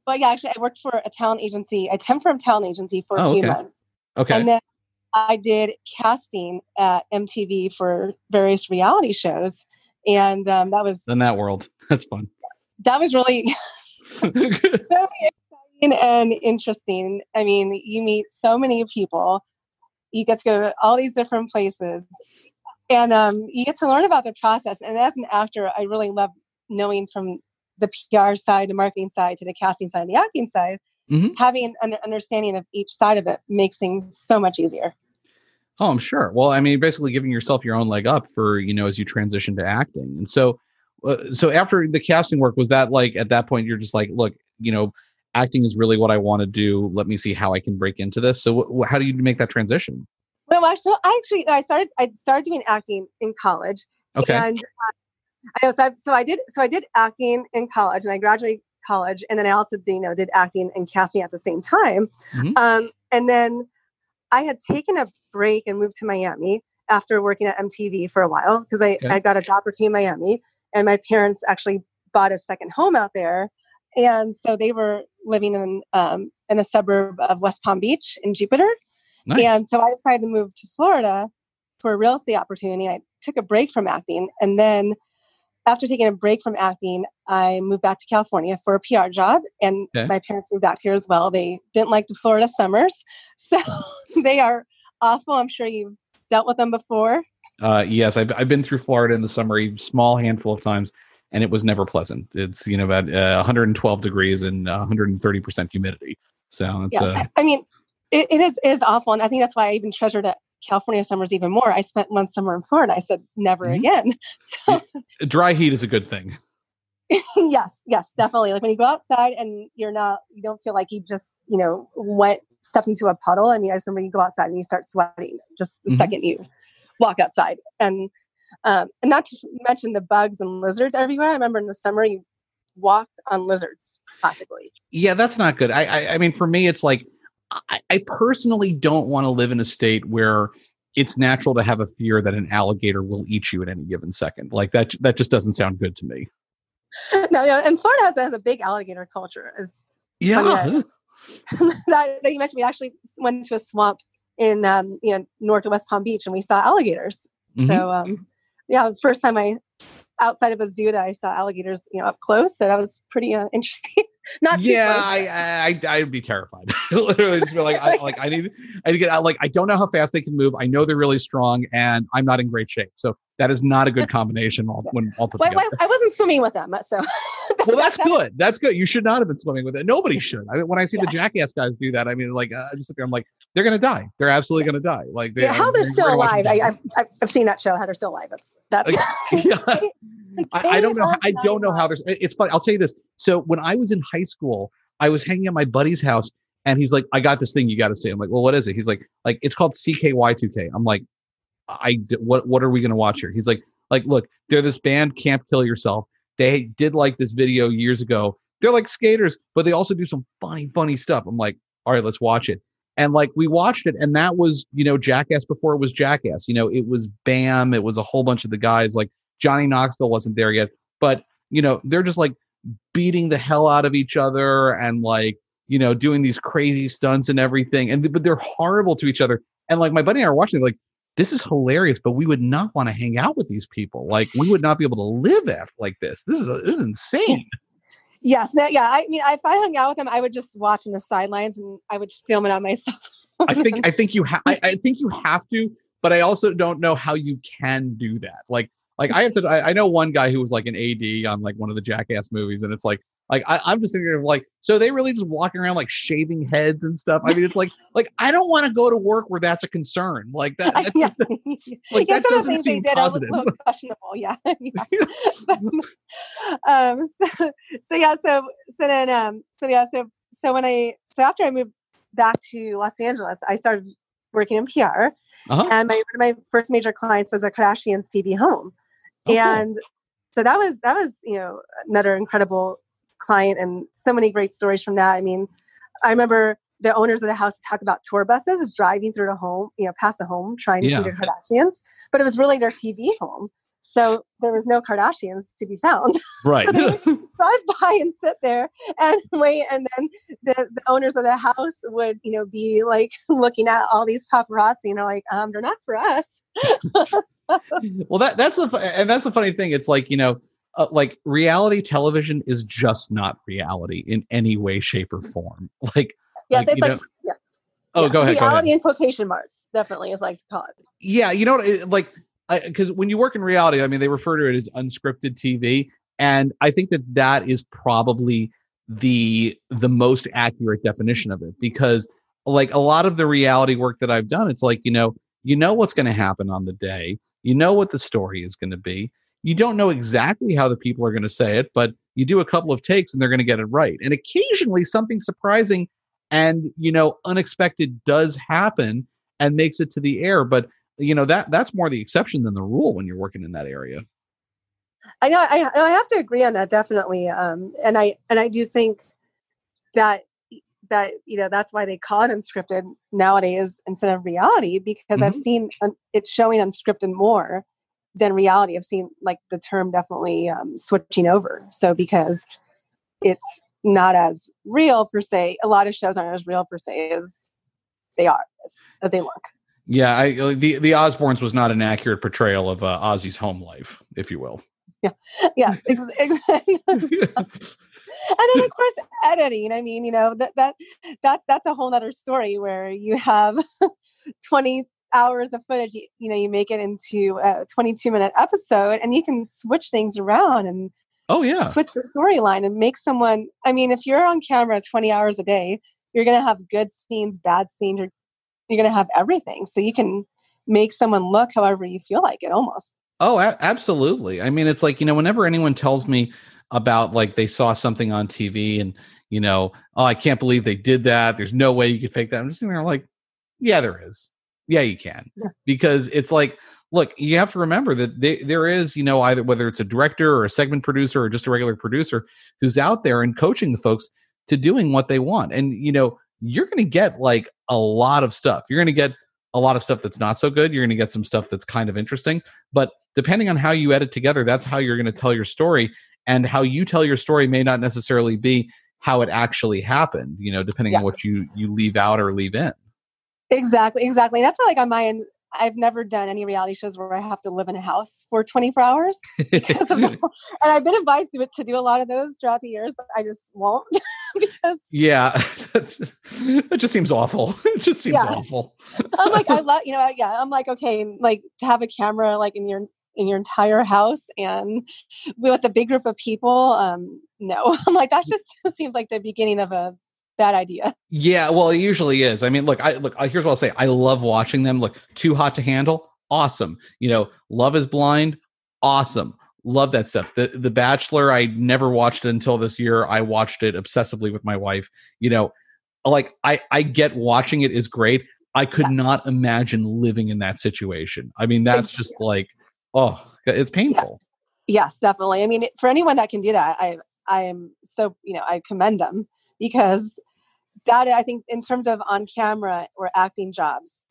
well, yeah, actually, I worked for a talent agency. I temped for a talent agency for a oh, few okay. months. Okay. And then I did casting at MTV for various reality shows and um, that was in that world. That's fun. That was really very exciting and interesting. I mean, you meet so many people. You get to go to all these different places and um, you get to learn about the process and as an actor i really love knowing from the pr side the marketing side to the casting side and the acting side hmm having an understanding of each side of it makes things so much easier Oh, I'm sure. Well, I mean, basically giving yourself your own leg up for you know as you transition to acting. And so, uh, so after the casting work, was that like at that point you're just like, look, you know, acting is really what I want to do. Let me see how I can break into this. So, wh- how do you make that transition? Well, actually i actually i started i started doing acting in college Okay. and uh, I know, so I, so I did so I did acting in college, and I graduated college, and then I also you know did acting and casting at the same time. Mhm. Um, and then I had taken a break and moved to Miami after working at MTV for a while because I, Okay. I got a job opportunity in Miami, and my parents actually bought a second home out there, and so they were living in um, in a suburb of West Palm Beach in Jupiter. Nice. And so I decided to move to Florida for a real estate opportunity. I took a break from acting. And then after taking a break from acting, I moved back to California for a PR job. And Okay. my parents moved out here as well. They didn't like the Florida summers. So they are awful. I'm sure you've dealt with them before. Uh, yes, I've I've been through Florida in the summer a small handful of times, and it was never pleasant. It's you know about uh, 112 degrees and 130 percent humidity. So it's Yeah. uh, I- I mean, it, it is it is awful. And I think that's why I even treasured it. California summers even more. I spent one summer in Florida. I said never Mhm. again. So dry heat is a good thing. yes, yes, definitely. Like when you go outside and you're not, you don't feel like you just, you know, went stepped into a puddle. I mean, I just remember you go outside and you start sweating just the Mhm. second you walk outside, and um, and not to mention the bugs and lizards everywhere. I remember in the summer you walk on lizards practically. Yeah, that's not good. I, I, I mean, for me, it's like I, I personally don't want to live in a state where it's natural to have a fear that an alligator will eat you at any given second. Like that, that just doesn't sound good to me. no, yeah, and Florida has, has a big alligator culture. It's Yeah, that, that you mentioned. We actually went to a swamp in um, you know north of West Palm Beach, and we saw alligators. Mhm. So um, yeah, the first time I outside of a zoo that I saw alligators, you know, up close. So that was pretty uh, interesting. Not too yeah, close. I, I, I'd be terrified. Literally, just feel like, I, like I need, I need to get out. Like I don't know how fast they can move. I know they're really strong, and I'm not in great shape. So that is not a good combination all, when all put Why- together. I wasn't swimming with them, so well, that's good. That's good. You should not have been swimming with it. Nobody should. I mean, when I see the jackass guys do that, I mean, like, uh, I just I'm like, they're gonna die. They're absolutely gonna die. Like, they, Yeah, how they're we're still alive. I, I've I've seen that show. How they're still alive. That's that's. Yeah. I, I don't know. I don't know how there's. It's funny. I'll tell you this. So when I was in high school, I was hanging at my buddy's house, and he's like, "I got this thing you got to see." I'm like, "Well, what is it?" He's like, "Like it's called CKY2K." I'm like, "I what? What are we gonna watch here?" He's like, "Like look, they're this band, Can't Kill Yourself. They did like this video years ago. They're like skaters, but they also do some funny, funny stuff." I'm like, "All right, let's watch it." And like we watched it, and that was you know Jackass before it was Jackass. You know, it was Bam. It was a whole bunch of the guys like Johnny Knoxville wasn't there yet, but you know they're just like beating the hell out of each other and like you know doing these crazy stunts and everything. And but they're horrible to each other. And like my buddy and I are watching, like this is hilarious, but we would not want to hang out with these people. Like we would not be able to live after like this. This is this is insane. Yes. No, yeah. I mean, if I hung out with them, I would just watch in the sidelines and I would film it on myself. I think I think you have I, I think you have to, but I also don't know how you can do that. Like like I have to I, I know one guy who was like an AD on like one of the Jackass movies, and it's like like I, I'm just thinking of like so they really just walking around like shaving heads and stuff. I mean, it's like like I don't want to go to work where that's a concern. Like that. That's yeah. just, like, yeah, that some of the doesn't seem they did positive. are a little questionable. Yeah. yeah. um, so, so yeah, so so then um, so yeah, so so when I so after I moved back to Los Angeles, I started working in PR, Uh-huh. and my one of my first major clients was a Kardashian CB Home, Oh, cool. and so that was that was you know another incredible client and so many great stories from that. I mean, I remember the owners of the house talk about tour buses driving through the home, you know, past the home, trying to Yeah. see the Kardashians, but it was really their TV home. So there was no Kardashians to be found. right. so drive by and sit there and wait, and then the, the owners of the house would, you know, be like looking at all these paparazzi, and they're like, um, they're not for us. So- well that that's the and that's the funny thing it's like you know uh, like reality television is just not reality in any way shape or form like yes, Like, it's like know- yes. Oh, Yes, go ahead. Go ahead. in quotation marks, definitely, is like to call it. Yeah, you know, it- like, because when you work in reality, I mean, they refer to it as unscripted TV, and I think that that is probably the the most accurate definition of it because like a lot of the reality work that I've done it's like you know you know what's going to happen on the day you know what the story is going to be you don't know exactly how the people are going to say it but you do a couple of takes and they're going to get it right. And occasionally something surprising and you know unexpected does happen and makes it to the air but you know that that's more the exception than the rule when you're working in that area. I know I, I have to agree on that definitely, um, and I and I do think that that you know that's why they call it unscripted nowadays instead of reality because I've Mhm. seen un- it showing unscripted more than reality. I've seen like the term definitely um, switching over. So because it's not as real per se, a lot of shows aren't as real per se as they are as, as they look. yeah i uh, the the osbournes was not an accurate portrayal of uh, ozzy's home life if you will yeah Yes, exactly. and then of course editing i mean you know that that that's that's a whole nother story where you have 20 hours of footage you, you know you make it into a 22 minute episode and you can switch things around and oh yeah switch the storyline and make someone i mean if you're on camera 20 hours a day you're going to have good scenes bad scenes you're, you're going to have everything so you can make someone look however you feel like it almost Oh, a- absolutely. I mean, it's like, you know, whenever anyone tells me about like they saw something on TV and, you know, oh, I can't believe they did that. There's no way you could fake that. I'm just sitting there like, yeah, there is. Yeah, you can. Yeah. Because it's like, look, you have to remember that they, there is, you know, either whether it's a director or a segment producer or just a regular producer who's out there and coaching the folks to doing what they want. And, you know, you're going to get like a lot of stuff. You're going to get a lot of stuff that's not so good. You're going to get some stuff that's kind of interesting. But depending on how you edit together, that's how you're going to tell your story. And how you tell your story may not necessarily be how it actually happened, you know, depending on what you you leave out or leave in. Exactly, exactly. That's why, like on my end, I've never done any reality shows where I have to live in a house for 24 hours because of the, and I've been advised to, to do a lot of those throughout the years, but I just won't because yeah, that just, that just seems awful. It just seems Yeah. awful. I'm like, I love, you know, yeah, I'm like, okay, like to have a camera like in your in your entire house and with a big group of people, um, no, I'm like that just seems like the beginning of a bad idea. Yeah, well, it usually is. I mean, look, I look. Here's what I'll say. I love watching them. Look, too hot to handle. Awesome. You know, Love is Blind. Awesome. Love that stuff. The The Bachelor. I never watched it until this year. I watched it obsessively with my wife. You know, like I I get watching it is great. I could Yes. not imagine living in that situation. I mean, that's just like, oh, it's painful. Yes, definitely. I mean, for anyone that can do that, I I am so you know I commend them because that I think in terms of on camera or acting jobs,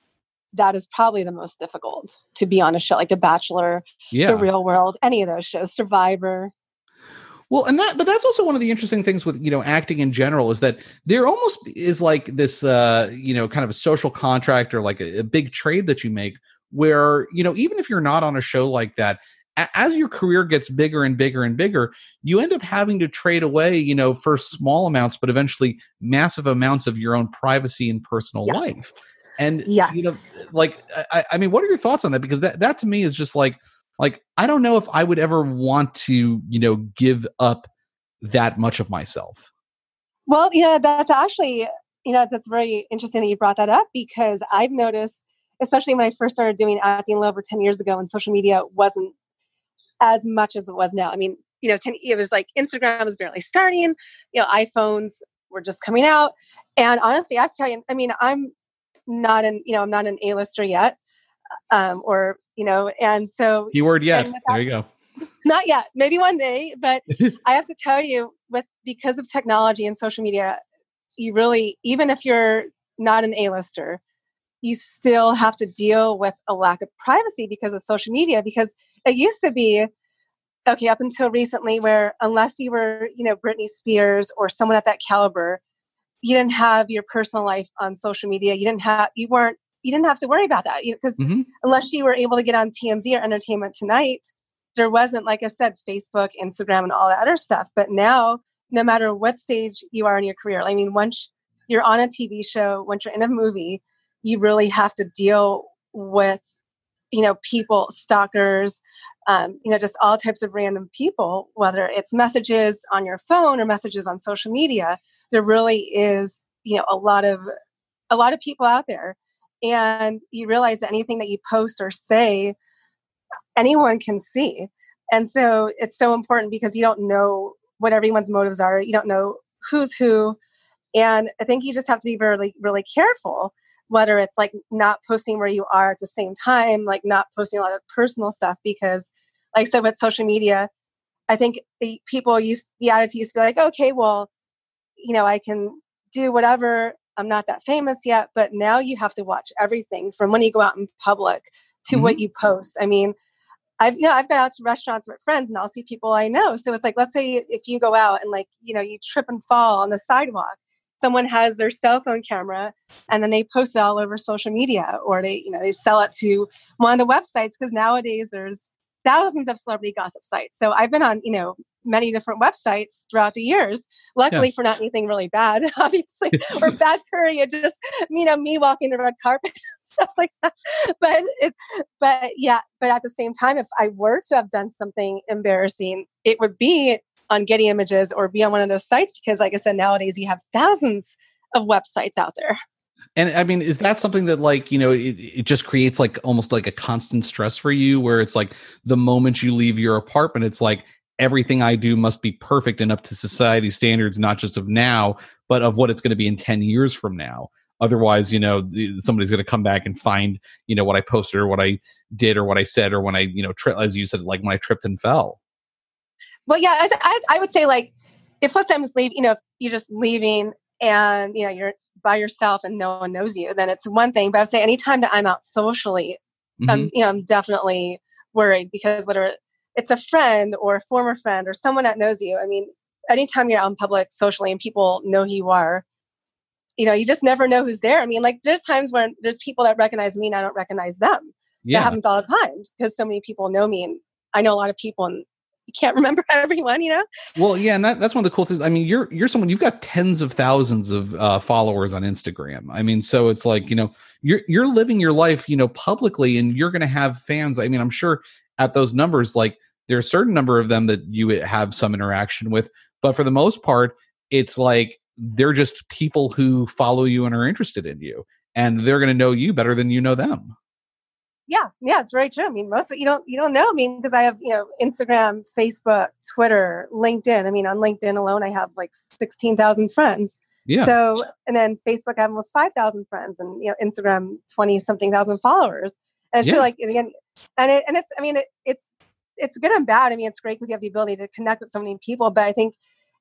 that is probably the most difficult to be on a show like The Bachelor, Yeah. The Real World, any of those shows, Survivor. Well, and that, but that's also one of the interesting things with you know acting in general is that there almost is like this, uh, you know, kind of a social contract or like a, a big trade that you make, where you know even if you're not on a show like that, as your career gets bigger and bigger and bigger, you end up having to trade away, you know, first small amounts, but eventually massive amounts of your own privacy and personal life. And Yes. you know, like I, I mean, what are your thoughts on that? Because that that to me is just like like I don't know if I would ever want to, you know, give up that much of myself. Well, you know, that's actually, you know, that's very interesting that you brought that up because I've noticed, especially when I first started doing acting little over 10 years ago and social media wasn't as much as it was now. I mean, you know, 10, it was like Instagram was barely starting, you know, iPhones were just coming out. And honestly, I have to tell you, I mean, I'm not an, you know, I'm not an A-lister yet. Um, or, you know, and so Keyword yet. And without- There you go. not yet maybe one day but i have to tell you with because of technology and social media you really even if you're not an a-lister you still have to deal with a lack of privacy because of social media because it used to be okay up until recently where unless you were you know britney spears or someone at that caliber you didn't have your personal life on social media you didn't have you weren't you didn't have to worry about that because Mhm. unless you were able to get on tmz or entertainment tonight there wasn't like i said facebook instagram and all that other stuff but now no matter what stage you are in your career i mean once you're on a TV show, once you're in a movie, you really have to deal with, you know, people, stalkers, um, you know, just all types of random people, whether it's messages on your phone or messages on social media. There really is, you know, a lot of a lot of people out there, and you realize that anything that you post or say, anyone can see. And so it's so important because you don't know what everyone's motives are. You don't know who's who. And I think you just have to be really, really careful, whether it's like not posting where you are at the same time, like not posting a lot of personal stuff, because, like I said, with social media, I think the people use the attitude used to be like, okay, well, you know, I can do whatever. I'm not that famous yet, but now you have to watch everything from when you go out in public to mm-hmm. what you post. I mean, I've you know I've gone out to restaurants with friends and I'll see people I know. So it's like let's say if you go out and like you know you trip and fall on the sidewalk, someone has their cell phone camera and then they post it all over social media or they you know they sell it to one of the websites because nowadays there's thousands of celebrity gossip sites. So I've been on, you know, many different websites throughout the years. Luckily yeah. for not anything really bad, obviously, or bad period, just you know, me walking the red carpet stuff like that. But it, but yeah, but at the same time, if I were to have done something embarrassing, it would be on Getty Images or be on one of those sites because, like I said, nowadays you have thousands of websites out there. And I mean, is that something that like, you know, it, it just creates like almost like a constant stress for you where it's like the moment you leave your apartment, it's like everything I do must be perfect and up to society standards, not just of now, but of what it's going to be in 10 years from now. Otherwise, you know, somebody's going to come back and find, you know, what I posted or what I did or what I said or when I, you know, tri- as you said, like when I tripped and fell. Well, yeah, I, I, I would say like if let's say I'm just leaving, you know, you're just leaving and you know you're by yourself and no one knows you, then it's one thing. But I would say anytime that I'm out socially, mm-hmm. um, you know, I'm definitely worried because whether it's a friend or a former friend or someone that knows you, I mean, anytime you're out in public socially and people know who you are, you know, you just never know who's there. I mean, like there's times when there's people that recognize me and I don't recognize them. Yeah. That happens all the time because so many people know me and I know a lot of people and you can't remember everyone, you know? Well, yeah, and that, that's one of the cool things. I mean, you're you're someone you've got tens of thousands of uh, followers on Instagram. I mean, so it's like you know you're you're living your life, you know, publicly, and you're going to have fans. I mean, I'm sure at those numbers, like there are a certain number of them that you have some interaction with, but for the most part, it's like they're just people who follow you and are interested in you, and they're going to know you better than you know them yeah yeah it's very true i mean most of it you don't you don't know i mean because i have you know instagram facebook twitter linkedin i mean on linkedin alone i have like 16000 friends yeah. So, and then Facebook, I have almost 5,000 friends and, you know, Instagram, 20 something thousand followers. And it's yeah. like, again, and it, and it's, I mean, it, it's, it's good and bad. I mean, it's great because you have the ability to connect with so many people, but I think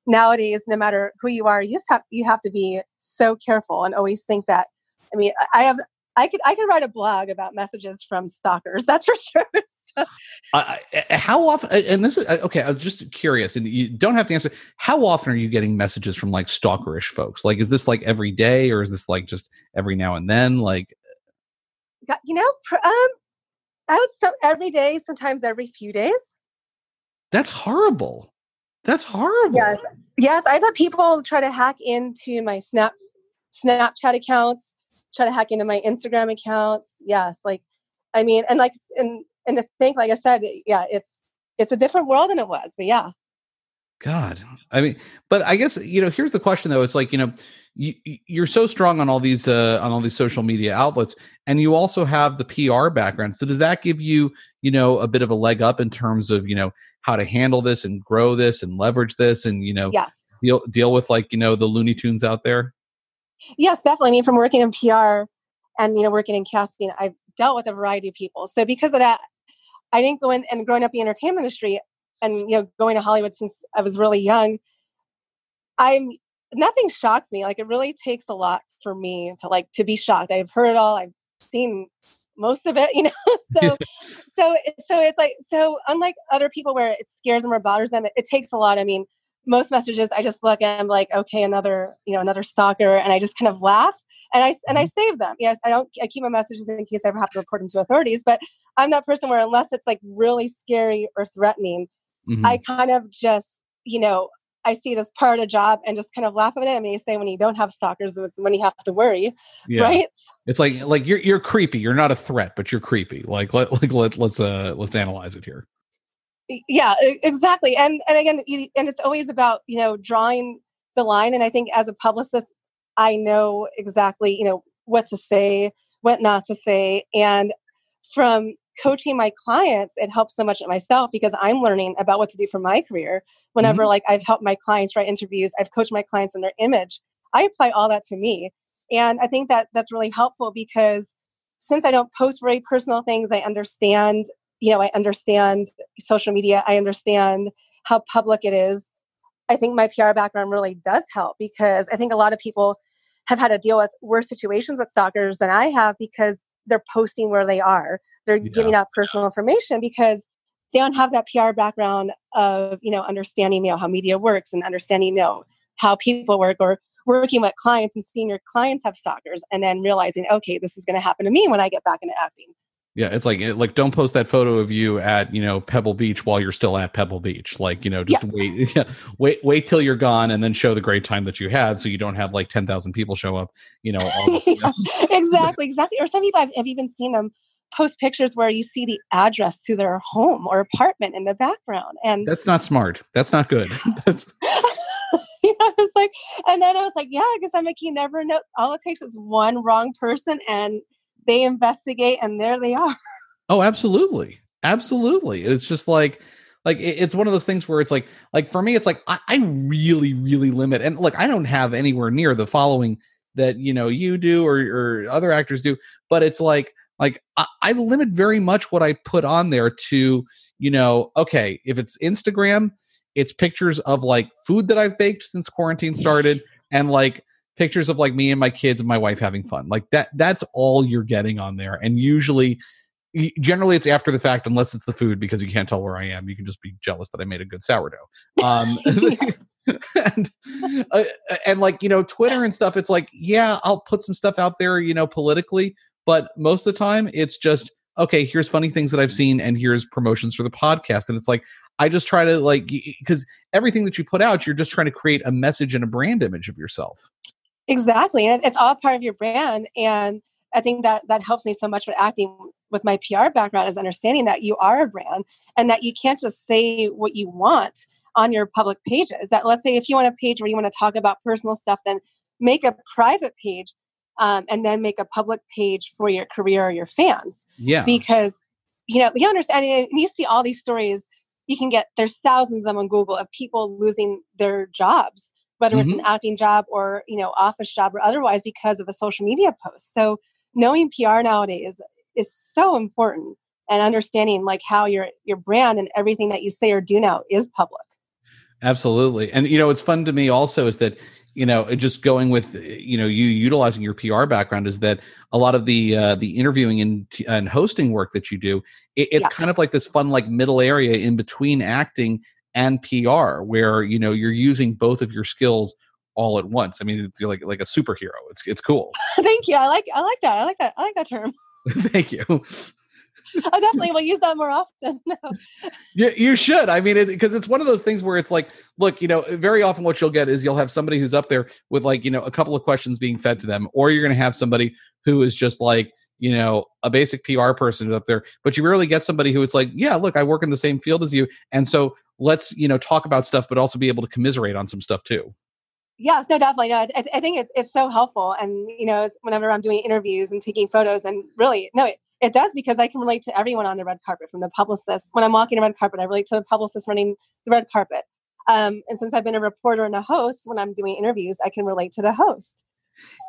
nowadays, no matter who you are, you just have, you have to be so careful and always think that, I mean, I have, I could I could write a blog about messages from stalkers. That's for sure. so. uh, how often? And this is okay. I was just curious, and you don't have to answer. How often are you getting messages from like stalkerish folks? Like, is this like every day, or is this like just every now and then? Like, you know, um, I would so every day, sometimes every few days. That's horrible. That's horrible. Yes, yes. I've had people try to hack into my Snap Snapchat accounts try to hack into my Instagram accounts. Yes, like I mean, and like and and to think, like I said, yeah, it's it's a different world than it was. But yeah. God, I mean, but I guess you know. Here's the question, though. It's like you know, you you're so strong on all these uh, on all these social media outlets, and you also have the PR background. So does that give you you know a bit of a leg up in terms of you know how to handle this and grow this and leverage this and you know yes. deal deal with like you know the Looney Tunes out there? Yes, definitely. I mean, from working in PR and you know working in casting, I've dealt with a variety of people. So because of that, I didn't go in and growing up in the entertainment industry and you know going to Hollywood since I was really young. I'm nothing shocks me. Like it really takes a lot for me to like to be shocked. I've heard it all. I've seen most of it, you know. so so so it's like so unlike other people where it scares them or bothers them, it, it takes a lot. I mean, most messages I just look and I'm like, okay, another, you know, another stalker. And I just kind of laugh and I, and I mm-hmm. save them. Yes. I don't, I keep my messages in case I ever have to report them to authorities, but I'm that person where unless it's like really scary or threatening, mm-hmm. I kind of just, you know, I see it as part of the job and just kind of laugh at it. I mean, you say when you don't have stalkers, it's when you have to worry, yeah. right? It's like like you're you're creepy. You're not a threat, but you're creepy. Like let like let let's uh let's analyze it here. Yeah, exactly. And and again, and it's always about you know drawing the line. And I think as a publicist, I know exactly you know what to say, what not to say, and from coaching my clients, it helps so much myself because I'm learning about what to do for my career. Whenever mm-hmm. like I've helped my clients write interviews, I've coached my clients in their image. I apply all that to me. And I think that that's really helpful because since I don't post very personal things, I understand, you know, I understand social media, I understand how public it is. I think my PR background really does help because I think a lot of people have had to deal with worse situations with stalkers than I have because they're posting where they are. They're yeah. giving out personal information because they don't have that PR background of, you know, understanding, you know, how media works and understanding, you know, how people work or working with clients and seeing your clients have stalkers and then realizing, okay, this is going to happen to me when I get back into acting. Yeah, it's like like don't post that photo of you at you know Pebble Beach while you're still at Pebble Beach. Like you know, just yes. wait, yeah, wait, wait till you're gone, and then show the great time that you had, so you don't have like ten thousand people show up. You know, yes, exactly, exactly. Or some people have, have even seen them post pictures where you see the address to their home or apartment in the background, and that's not smart. That's not good. that's. I was like, and then I was like, yeah, because I'm like, you never know. All it takes is one wrong person, and they investigate and there they are. Oh absolutely. Absolutely. It's just like like it's one of those things where it's like like for me it's like I, I, really really limit and like i don't have anywhere near the following that you know you do or, or other actors do but it's like like I, I limit very much what i put on there to you know okay if it's instagram it's pictures of like food that i've baked since quarantine started and like pictures of like me and my kids and my wife having fun. Like that that's all you're getting on there. And usually generally it's after the fact unless it's the food because you can't tell where I am. You can just be jealous that I made a good sourdough. Um and uh, and like, you know, Twitter and stuff it's like, yeah, I'll put some stuff out there, you know, politically, but most of the time it's just okay, here's funny things that I've seen and here's promotions for the podcast and it's like I just try to like because everything that you put out, you're just trying to create a message and a brand image of yourself. Exactly. And it's all part of your brand. And I think that that helps me so much with acting with my PR background is understanding that you are a brand and that you can't just say what you want on your public pages. That let's say if you want a page where you want to talk about personal stuff, then make a private page um, and then make a public page for your career or your fans. Yeah. Because you know you understand and you see all these stories. You can get there's thousands of them on Google of people losing their jobs whether mm-hmm. it's an mm-hmm. acting job or you know office job or otherwise because of a social media post so knowing pr nowadays is so important and understanding like how your your brand and everything that you say or do now is public absolutely and you know what's fun to me also is that you know just going with you know you utilizing your pr background is that a lot of the uh, the interviewing and, and hosting work that you do it, it's yes. kind of like this fun like middle area in between acting and PR, where you know you're using both of your skills all at once. I mean, it's like like a superhero. It's it's cool. Thank you. I like I like that. I like that. I like that term. Thank you. I definitely will use that more often. you, you should. I mean, because it, it's one of those things where it's like, look, you know, very often what you'll get is you'll have somebody who's up there with like, you know, a couple of questions being fed to them, or you're going to have somebody who is just like, you know, a basic PR person up there, but you rarely get somebody who it's like, yeah, look, I work in the same field as you. And so let's, you know, talk about stuff, but also be able to commiserate on some stuff too. Yes, no, definitely. No, I, I think it's, it's so helpful. And, you know, whenever I'm doing interviews and taking photos and really, no, it, it does because I can relate to everyone on the red carpet from the publicist. When I'm walking the red carpet, I relate to the publicist running the red carpet. Um, and since I've been a reporter and a host, when I'm doing interviews, I can relate to the host.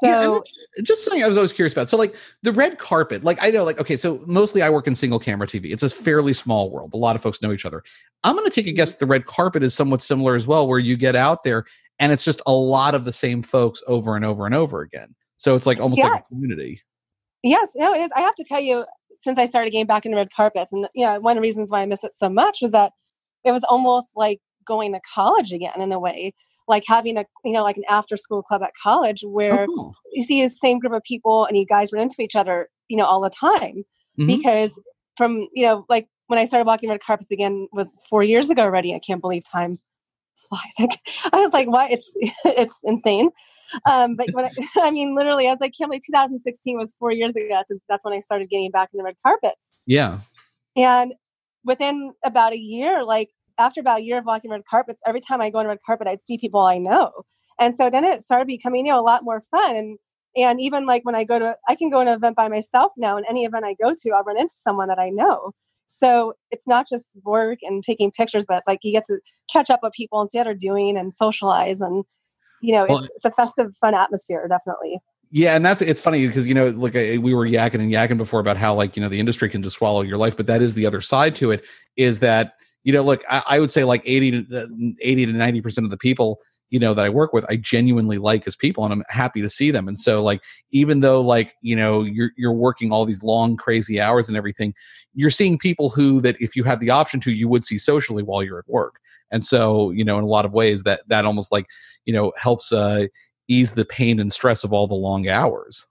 So yeah, just something I was always curious about. So like the red carpet, like I know, like okay, so mostly I work in single camera TV. It's a fairly small world. A lot of folks know each other. I'm going to take a guess. Mm-hmm. The red carpet is somewhat similar as well, where you get out there and it's just a lot of the same folks over and over and over again. So it's like almost yes. like a community. Yes, no, it is. I have to tell you, since I started getting back into red carpets, and you know, one of the reasons why I miss it so much was that it was almost like going to college again in a way like having a you know like an after school club at college where oh, you see the same group of people and you guys run into each other you know all the time mm-hmm. because from you know like when i started walking red carpets again was four years ago already i can't believe time flies. I was like, what? It's it's insane. Um, but when I, I mean, literally, I was like, can't believe 2016 was four years ago. That's, that's when I started getting back in the red carpets. Yeah. And within about a year, like after about a year of walking red carpets, every time I go on red carpet, I'd see people I know. And so then it started becoming, you know, a lot more fun. And and even like when I go to, I can go to an event by myself now, and any event I go to, I'll run into someone that I know. So it's not just work and taking pictures, but it's like you get to catch up with people and see how they're doing and socialize. And, you know, well, it's, it's a festive, fun atmosphere, definitely. Yeah, and that's it's funny because you know, look, we were yakking and yakking before about how like you know the industry can just swallow your life, but that is the other side to it. Is that you know, look, I, I would say like eighty to eighty to ninety percent of the people you know that I work with I genuinely like as people and I'm happy to see them. And so like even though like you know you're you're working all these long crazy hours and everything you're seeing people who that if you had the option to you would see socially while you're at work. And so you know in a lot of ways that that almost like you know helps uh ease the pain and stress of all the long hours.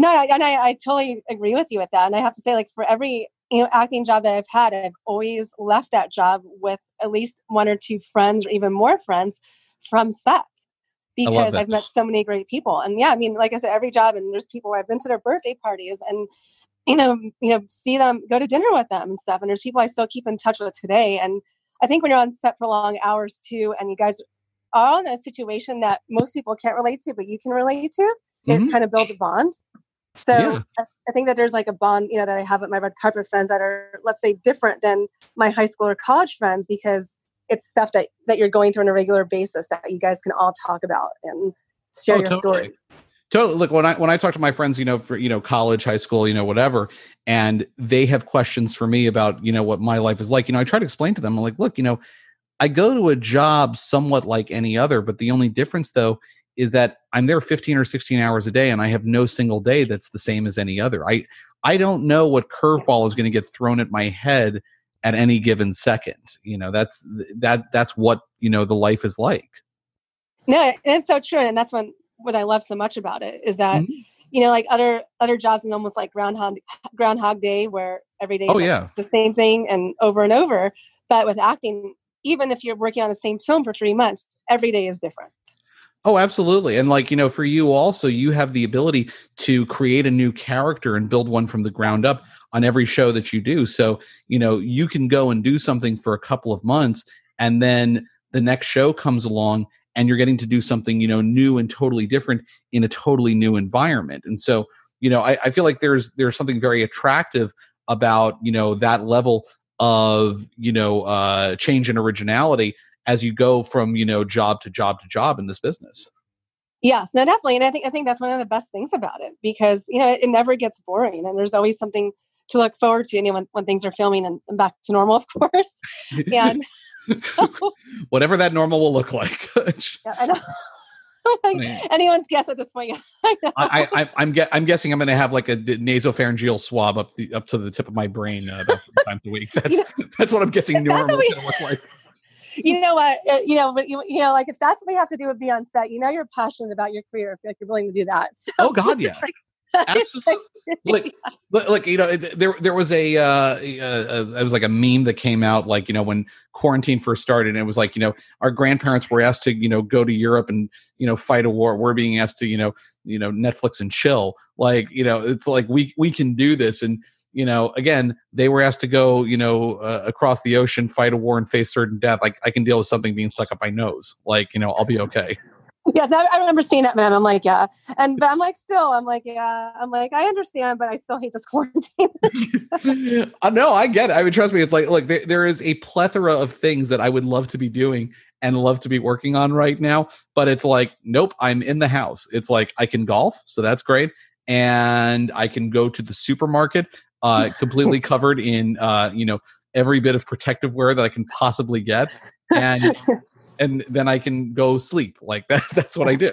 No and I, I totally agree with you with that. And I have to say like for every you know acting job that I've had I've always left that job with at least one or two friends or even more friends from set because I've met so many great people. And yeah, I mean, like I said, every job, and there's people where I've been to their birthday parties and you know, you know, see them, go to dinner with them and stuff. And there's people I still keep in touch with today. And I think when you're on set for long hours too, and you guys are in a situation that most people can't relate to, but you can relate to, mm-hmm. it kind of builds a bond. So yeah. I think that there's like a bond, you know, that I have with my red carpet friends that are, let's say, different than my high school or college friends because it's stuff that that you're going through on a regular basis that you guys can all talk about and share oh, your totally. stories totally look when i when i talk to my friends you know for you know college high school you know whatever and they have questions for me about you know what my life is like you know i try to explain to them i'm like look you know i go to a job somewhat like any other but the only difference though is that i'm there 15 or 16 hours a day and i have no single day that's the same as any other. I i don't know what curveball is going to get thrown at my head at any given second. You know that's that that's what you know the life is like. No it's so true and that's when what i love so much about it is that mm-hmm. you know like other other jobs is almost like groundhog groundhog day where every day oh yeah. the same thing and over and over but with acting even if you're working on the same film for three months every day is different Oh, absolutely. And like, you know, for you also, you have the ability to create a new character and build one from the ground up on every show that you do. So, you know, you can go and do something for a couple of months and then the next show comes along and you're getting to do something, you know, new and totally different in a totally new environment. And so, you know, I, I feel like there's there's something very attractive about, you know, that level of, you know, uh change and originality as you go from, you know, job to job to job in this business. Yes, no, definitely. And I think I think that's one of the best things about it because, you know, it, it never gets boring and there's always something to look forward to you know, when, when things are filming and, and back to normal, of course. And so, whatever that normal will look like. yeah, I know. like anyone's guess at this point. I, I, I'm get, I'm guessing I'm going to have like a nasopharyngeal swab up the up to the tip of my brain uh, about three times a week. That's you know, that's what I'm guessing normal looks like. You know what? Uh, you know, but you, you know, like if that's what we have to do with be on set, you know, you're passionate about your career. If like you're willing to do that. So, oh God, yeah. Like, Absolutely. like, like you know, there there was a, uh, a, a, it was like a meme that came out like you know when quarantine first started, and it was like you know our grandparents were asked to you know go to Europe and you know fight a war. We're being asked to you know you know Netflix and chill. Like you know, it's like we we can do this and you know, again, they were asked to go, you know, uh, across the ocean, fight a war, and face certain death. Like, I can deal with something being stuck up my nose. Like, you know, I'll be okay. yes, I, I remember seeing it, man. I'm like, yeah, and but I'm like, still, I'm like, yeah, I'm like, I understand, but I still hate this quarantine. uh, no, I get it. I mean, trust me, it's like, look, there, there is a plethora of things that I would love to be doing and love to be working on right now, but it's like, nope, I'm in the house. It's like I can golf, so that's great, and I can go to the supermarket, uh, completely covered in, uh, you know, every bit of protective wear that I can possibly get, and and then I can go sleep. Like that. That's what I do.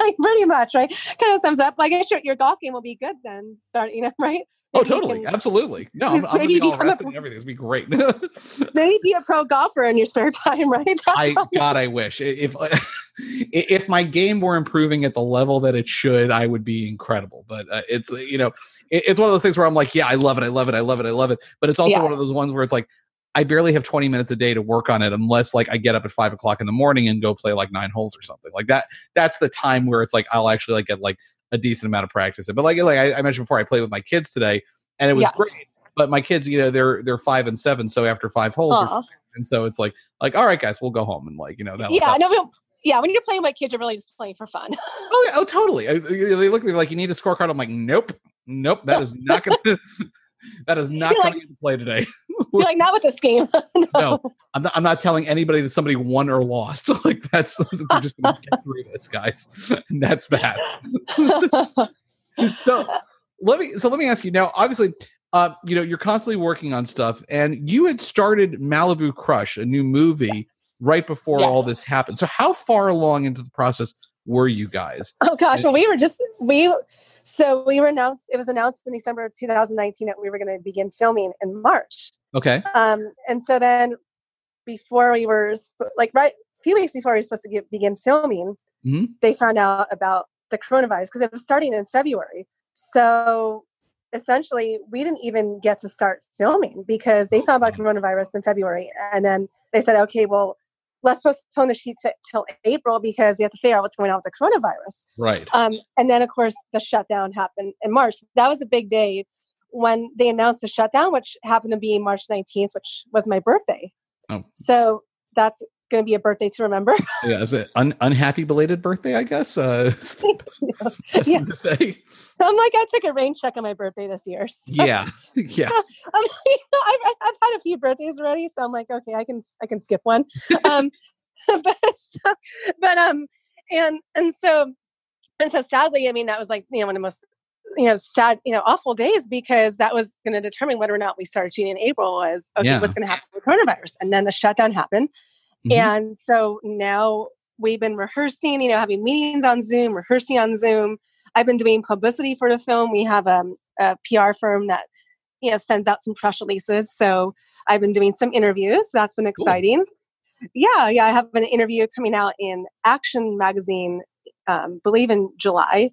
like pretty much, right? Kind of sums up. Like, I sure your golf game will be good then. Start, you know, right? Oh, totally, can, absolutely. No, I'm, I'm maybe gonna be rested a, and everything. It's be great. maybe be a pro golfer in your spare time, right? That's I God, I wish if if my game were improving at the level that it should, I would be incredible. But uh, it's you know, it, it's one of those things where I'm like, yeah, I love it, I love it, I love it, I love it. But it's also yeah. one of those ones where it's like, I barely have 20 minutes a day to work on it unless like I get up at five o'clock in the morning and go play like nine holes or something like that. That's the time where it's like I'll actually like get like a decent amount of practice. But like like I, I mentioned before, I played with my kids today and it was Yes. great. But my kids, you know, they're they're five and seven, so after five holes, and so it's like like all right, guys, we'll go home and like you know that. yeah, that- no, yeah. When you're playing with my kids, you're really just playing for fun. Oh yeah, oh totally. I, they look at me like you need a scorecard. I'm like, nope, nope. That is not going to. That is not You're like- into play today. you're like not with this game. no. No. I'm not, I'm not telling anybody that somebody won or lost. like that's we're just going to get through this, guys. And that's that. So let me so let me ask you now. Obviously, uh, you know you're constantly working on stuff, and you had started Malibu Crush, a new movie, right before all this happened. So how far along into the process were you guys? Oh gosh, well, we were just we so we were announced. It was announced in December of 2019 that we were going to begin filming in March. Okay. Um, and so then before we were like right a few weeks before we were supposed to get, begin filming, Mhm. they found out about the coronavirus because it was starting in February. So essentially, we didn't even get to start filming because they found out about coronavirus in February, and then they said, "Okay, well, let's postpone the shoot t- till April because we have to figure out what's going on with the coronavirus." Right. Um, and then, of course, the shutdown happened in March. That was a big day when they announced the shutdown, which happened to be March 19th, which was my birthday. Oh. So that's going to be a birthday to remember. Yeah, is it un- unhappy belated birthday? I guess. Uh, best- Yeah. to say. I'm like, I took a rain check on my birthday this year. So Yeah, yeah. I'm like, you know, I've, I've had a few birthdays already, so I'm like, okay, I can I can skip one. Um, but so, but um, and and so and so sadly, I mean, that was like you know one of the most you know sad you know awful days because that was going to determine whether or not we started shooting in April was okay, Yeah. what's going to happen with coronavirus, and then the shutdown happened, Mhm. and so now we've been rehearsing, you know, having meetings on Zoom, rehearsing on Zoom. I've been doing publicity for the film. We have um, a PR firm that, you know, sends out some press releases. So I've been doing some interviews. So that's been exciting. Yeah, yeah. I have an interview coming out in Action Magazine, um, believe in July.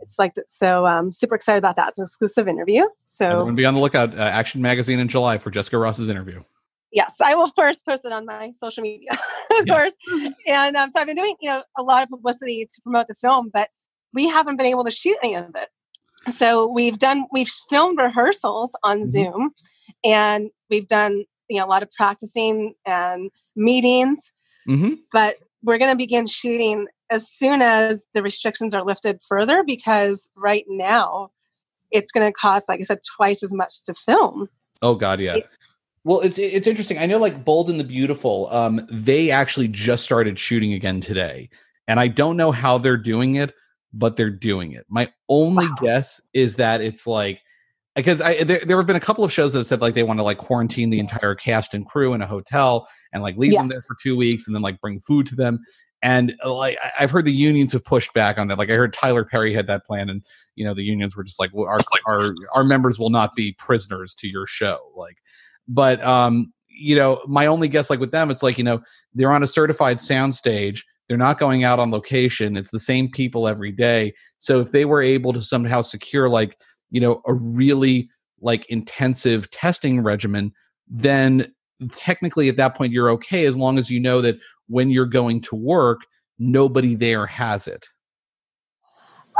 It's like so. Um, super excited about that. It's an exclusive interview. So Everyone be on the lookout. Uh, Action Magazine in July for Jessica Ross's interview. yes, I will first post it on my social media, of Yeah. course. And um, so I've been doing, you know, a lot of publicity to promote the film, but we haven't been able to shoot any of it. So we've done, we've filmed rehearsals on Mhm. Zoom, and we've done, you know, a lot of practicing and meetings. hmm But we're going to begin shooting as soon as the restrictions are lifted further, because right now it's going to cost, like I said, twice as much to film. Oh God, yeah. It- Well, it's it's interesting. I know, like Bold and the Beautiful, um, they actually just started shooting again today, and I don't know how they're doing it, but they're doing it. My only Wow. guess is that it's like because I there, there have been a couple of shows that have said like they want to like quarantine the entire cast and crew in a hotel and like leave them there for two weeks and then like bring food to them. And uh, like I've heard the unions have pushed back on that. Like I heard Tyler Perry had that plan, and you know the unions were just like, well, our our our members will not be prisoners to your show. Like, but um, you know, my only guess, like with them, it's like you know they're on a certified soundstage. They're not going out on location. It's the same people every day. So if they were able to somehow secure like you know a really like intensive testing regimen, then technically at that point you're okay as long as you know that when you're going to work, nobody there has it.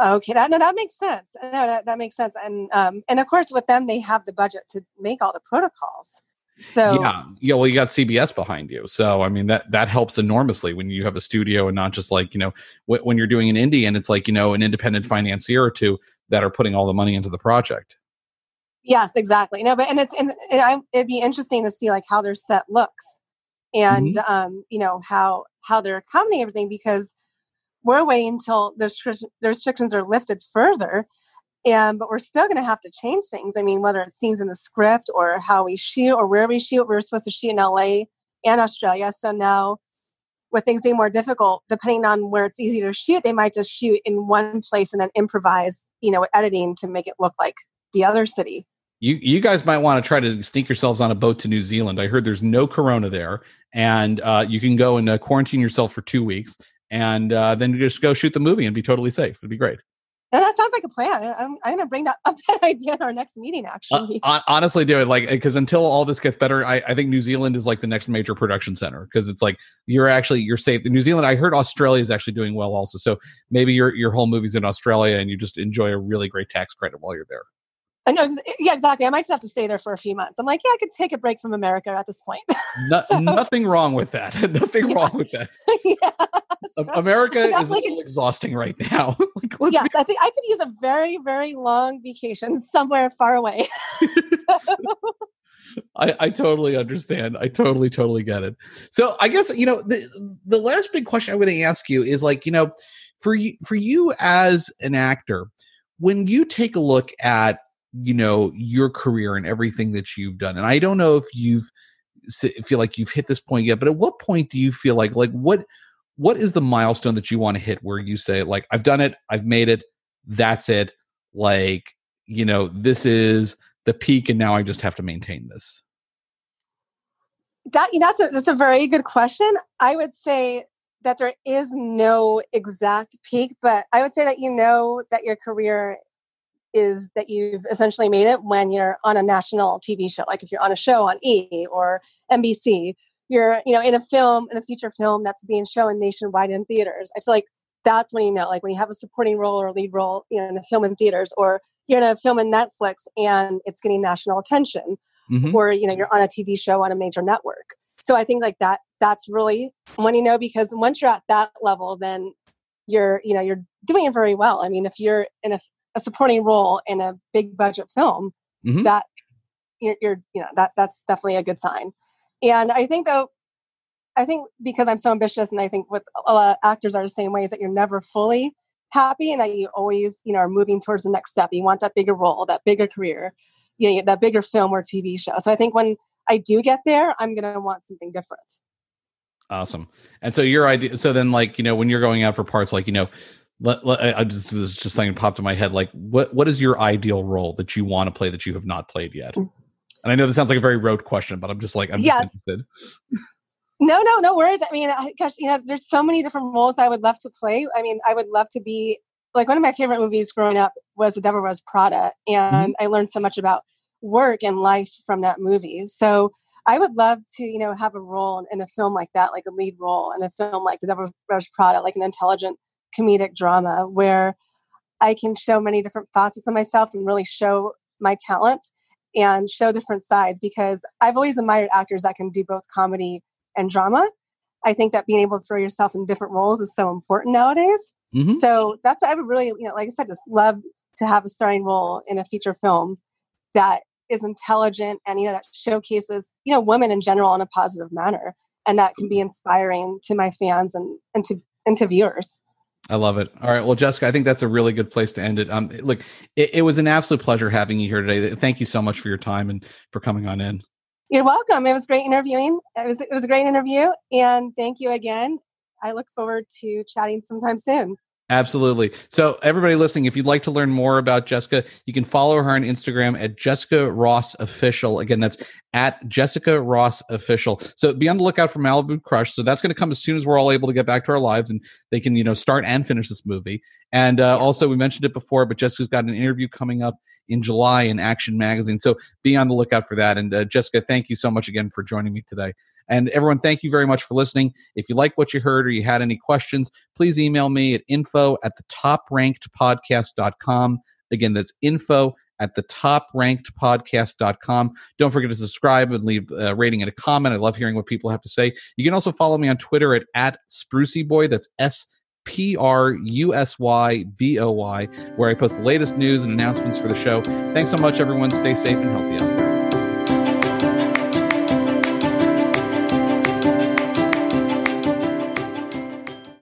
Okay, that no, that makes sense. No, that, that makes sense. And um, and of course, with them, they have the budget to make all the protocols. So yeah, yeah. Well, you got CBS behind you, so I mean that that helps enormously when you have a studio and not just like you know wh- when you're doing an indie and it's like you know an independent financier or two that are putting all the money into the project. yes, exactly. No, but and it's and, and I, it'd be interesting to see like how their set looks, and um, you know how how they're accommodating everything because we're waiting until the the restrictions are lifted further. And but we're still going to have to change things. I mean, whether it's scenes in the script or how we shoot or where we shoot. We were supposed to shoot in LA and Australia, so now with things being more difficult, depending on where it's easy to shoot, they might just shoot in one place and then improvise, you know, editing to make it look like the other city. You you guys might want to try to sneak yourselves on a boat to New Zealand. I heard there's no corona there, and uh, you can go and uh, quarantine yourself for two weeks, and uh, then you just go shoot the movie and be totally safe. It'd be great. And that sounds like a plan. I'm, I'm going to bring that up that idea in our next meeting. Actually, uh, honestly, do it like because until all this gets better, I, I think New Zealand is like the next major production center because it's like you're actually you're safe. New Zealand, I heard Australia is actually doing well also. So maybe your your whole movie's in Australia and you just enjoy a really great tax credit while you're there. I know, yeah, exactly. I might just have to stay there for a few months. I'm like, yeah, I could take a break from America at this point. no, so, nothing wrong with that. nothing yeah. wrong with that. yeah. America is like, exhausting right now. like, yes, be- I think I could use a very, very long vacation somewhere far away. I, I totally understand. I totally, totally get it. So I guess you know the the last big question I'm going to ask you is like you know for you for you as an actor when you take a look at you know your career and everything that you've done and i don't know if you've feel like you've hit this point yet but at what point do you feel like like what what is the milestone that you want to hit where you say like i've done it i've made it that's it like you know this is the peak and now i just have to maintain this that that's a that's a very good question. I would say that there is no exact peak but i would say that you know that your career is that you've essentially made it when you're on a national TV show. Like if you're on a show on E or NBC, you're, you know, in a film, in a feature film that's being shown nationwide in theaters. I feel like that's when you know, like when you have a supporting role or lead role, you know, in a film in theaters, or you're in a film in Netflix and it's getting national attention, mm-hmm. or you know, you're on a TV show on a major network. So I think like that, that's really when you know because once you're at that level, then you're, you know, you're doing it very well. I mean, if you're in a a supporting role in a big budget film, mm-hmm. that you're, you're, you know, that that's definitely a good sign. And I think though, I think because I'm so ambitious, and I think with a lot of actors are the same way, is that you're never fully happy, and that you always, you know, are moving towards the next step. You want that bigger role, that bigger career, you know, that bigger film or TV show. So I think when I do get there, I'm going to want something different. Awesome. And so your idea, so then like, you know, when you're going out for parts, like, you know, let, let, I just this is just something popped in my head. Like, what what is your ideal role that you want to play that you have not played yet? And I know this sounds like a very rote question, but I'm just like I'm yes. just interested. No, no, no worries. I mean, gosh, you know, there's so many different roles I would love to play. I mean, I would love to be like one of my favorite movies growing up was The Devil Wears Prada, and mm-hmm. I learned so much about work and life from that movie. So I would love to, you know, have a role in a film like that, like a lead role in a film like The Devil Wears Prada, like an intelligent comedic drama where I can show many different facets of myself and really show my talent and show different sides because I've always admired actors that can do both comedy and drama. I think that being able to throw yourself in different roles is so important nowadays. Mm-hmm. So that's what I would really, you know, like I said, just love to have a starring role in a feature film that is intelligent and you know that showcases you know women in general in a positive manner and that can be inspiring to my fans and and to and to viewers. I love it. All right. Well, Jessica, I think that's a really good place to end it. Um, look, it, it, was an absolute pleasure having you here today. Thank you so much for your time and for coming on in. You're welcome. It was great interviewing. It was it was a great interview, and thank you again. I look forward to chatting sometime soon. Absolutely. So, everybody listening, if you'd like to learn more about Jessica, you can follow her on Instagram at Jessica Ross Official. Again, that's at Jessica Ross Official. So, be on the lookout for Malibu Crush. So, that's going to come as soon as we're all able to get back to our lives and they can, you know, start and finish this movie. And uh, also, we mentioned it before, but Jessica's got an interview coming up in July in Action Magazine. So, be on the lookout for that. And uh, Jessica, thank you so much again for joining me today. And everyone, thank you very much for listening. If you like what you heard or you had any questions, please email me at info at the top ranked podcast.com. Again, that's info at the top ranked podcast.com. Don't forget to subscribe and leave a rating and a comment. I love hearing what people have to say. You can also follow me on Twitter at, at Sprusy Boy. That's S P R U S Y B O Y, where I post the latest news and announcements for the show. Thanks so much, everyone. Stay safe and healthy out there.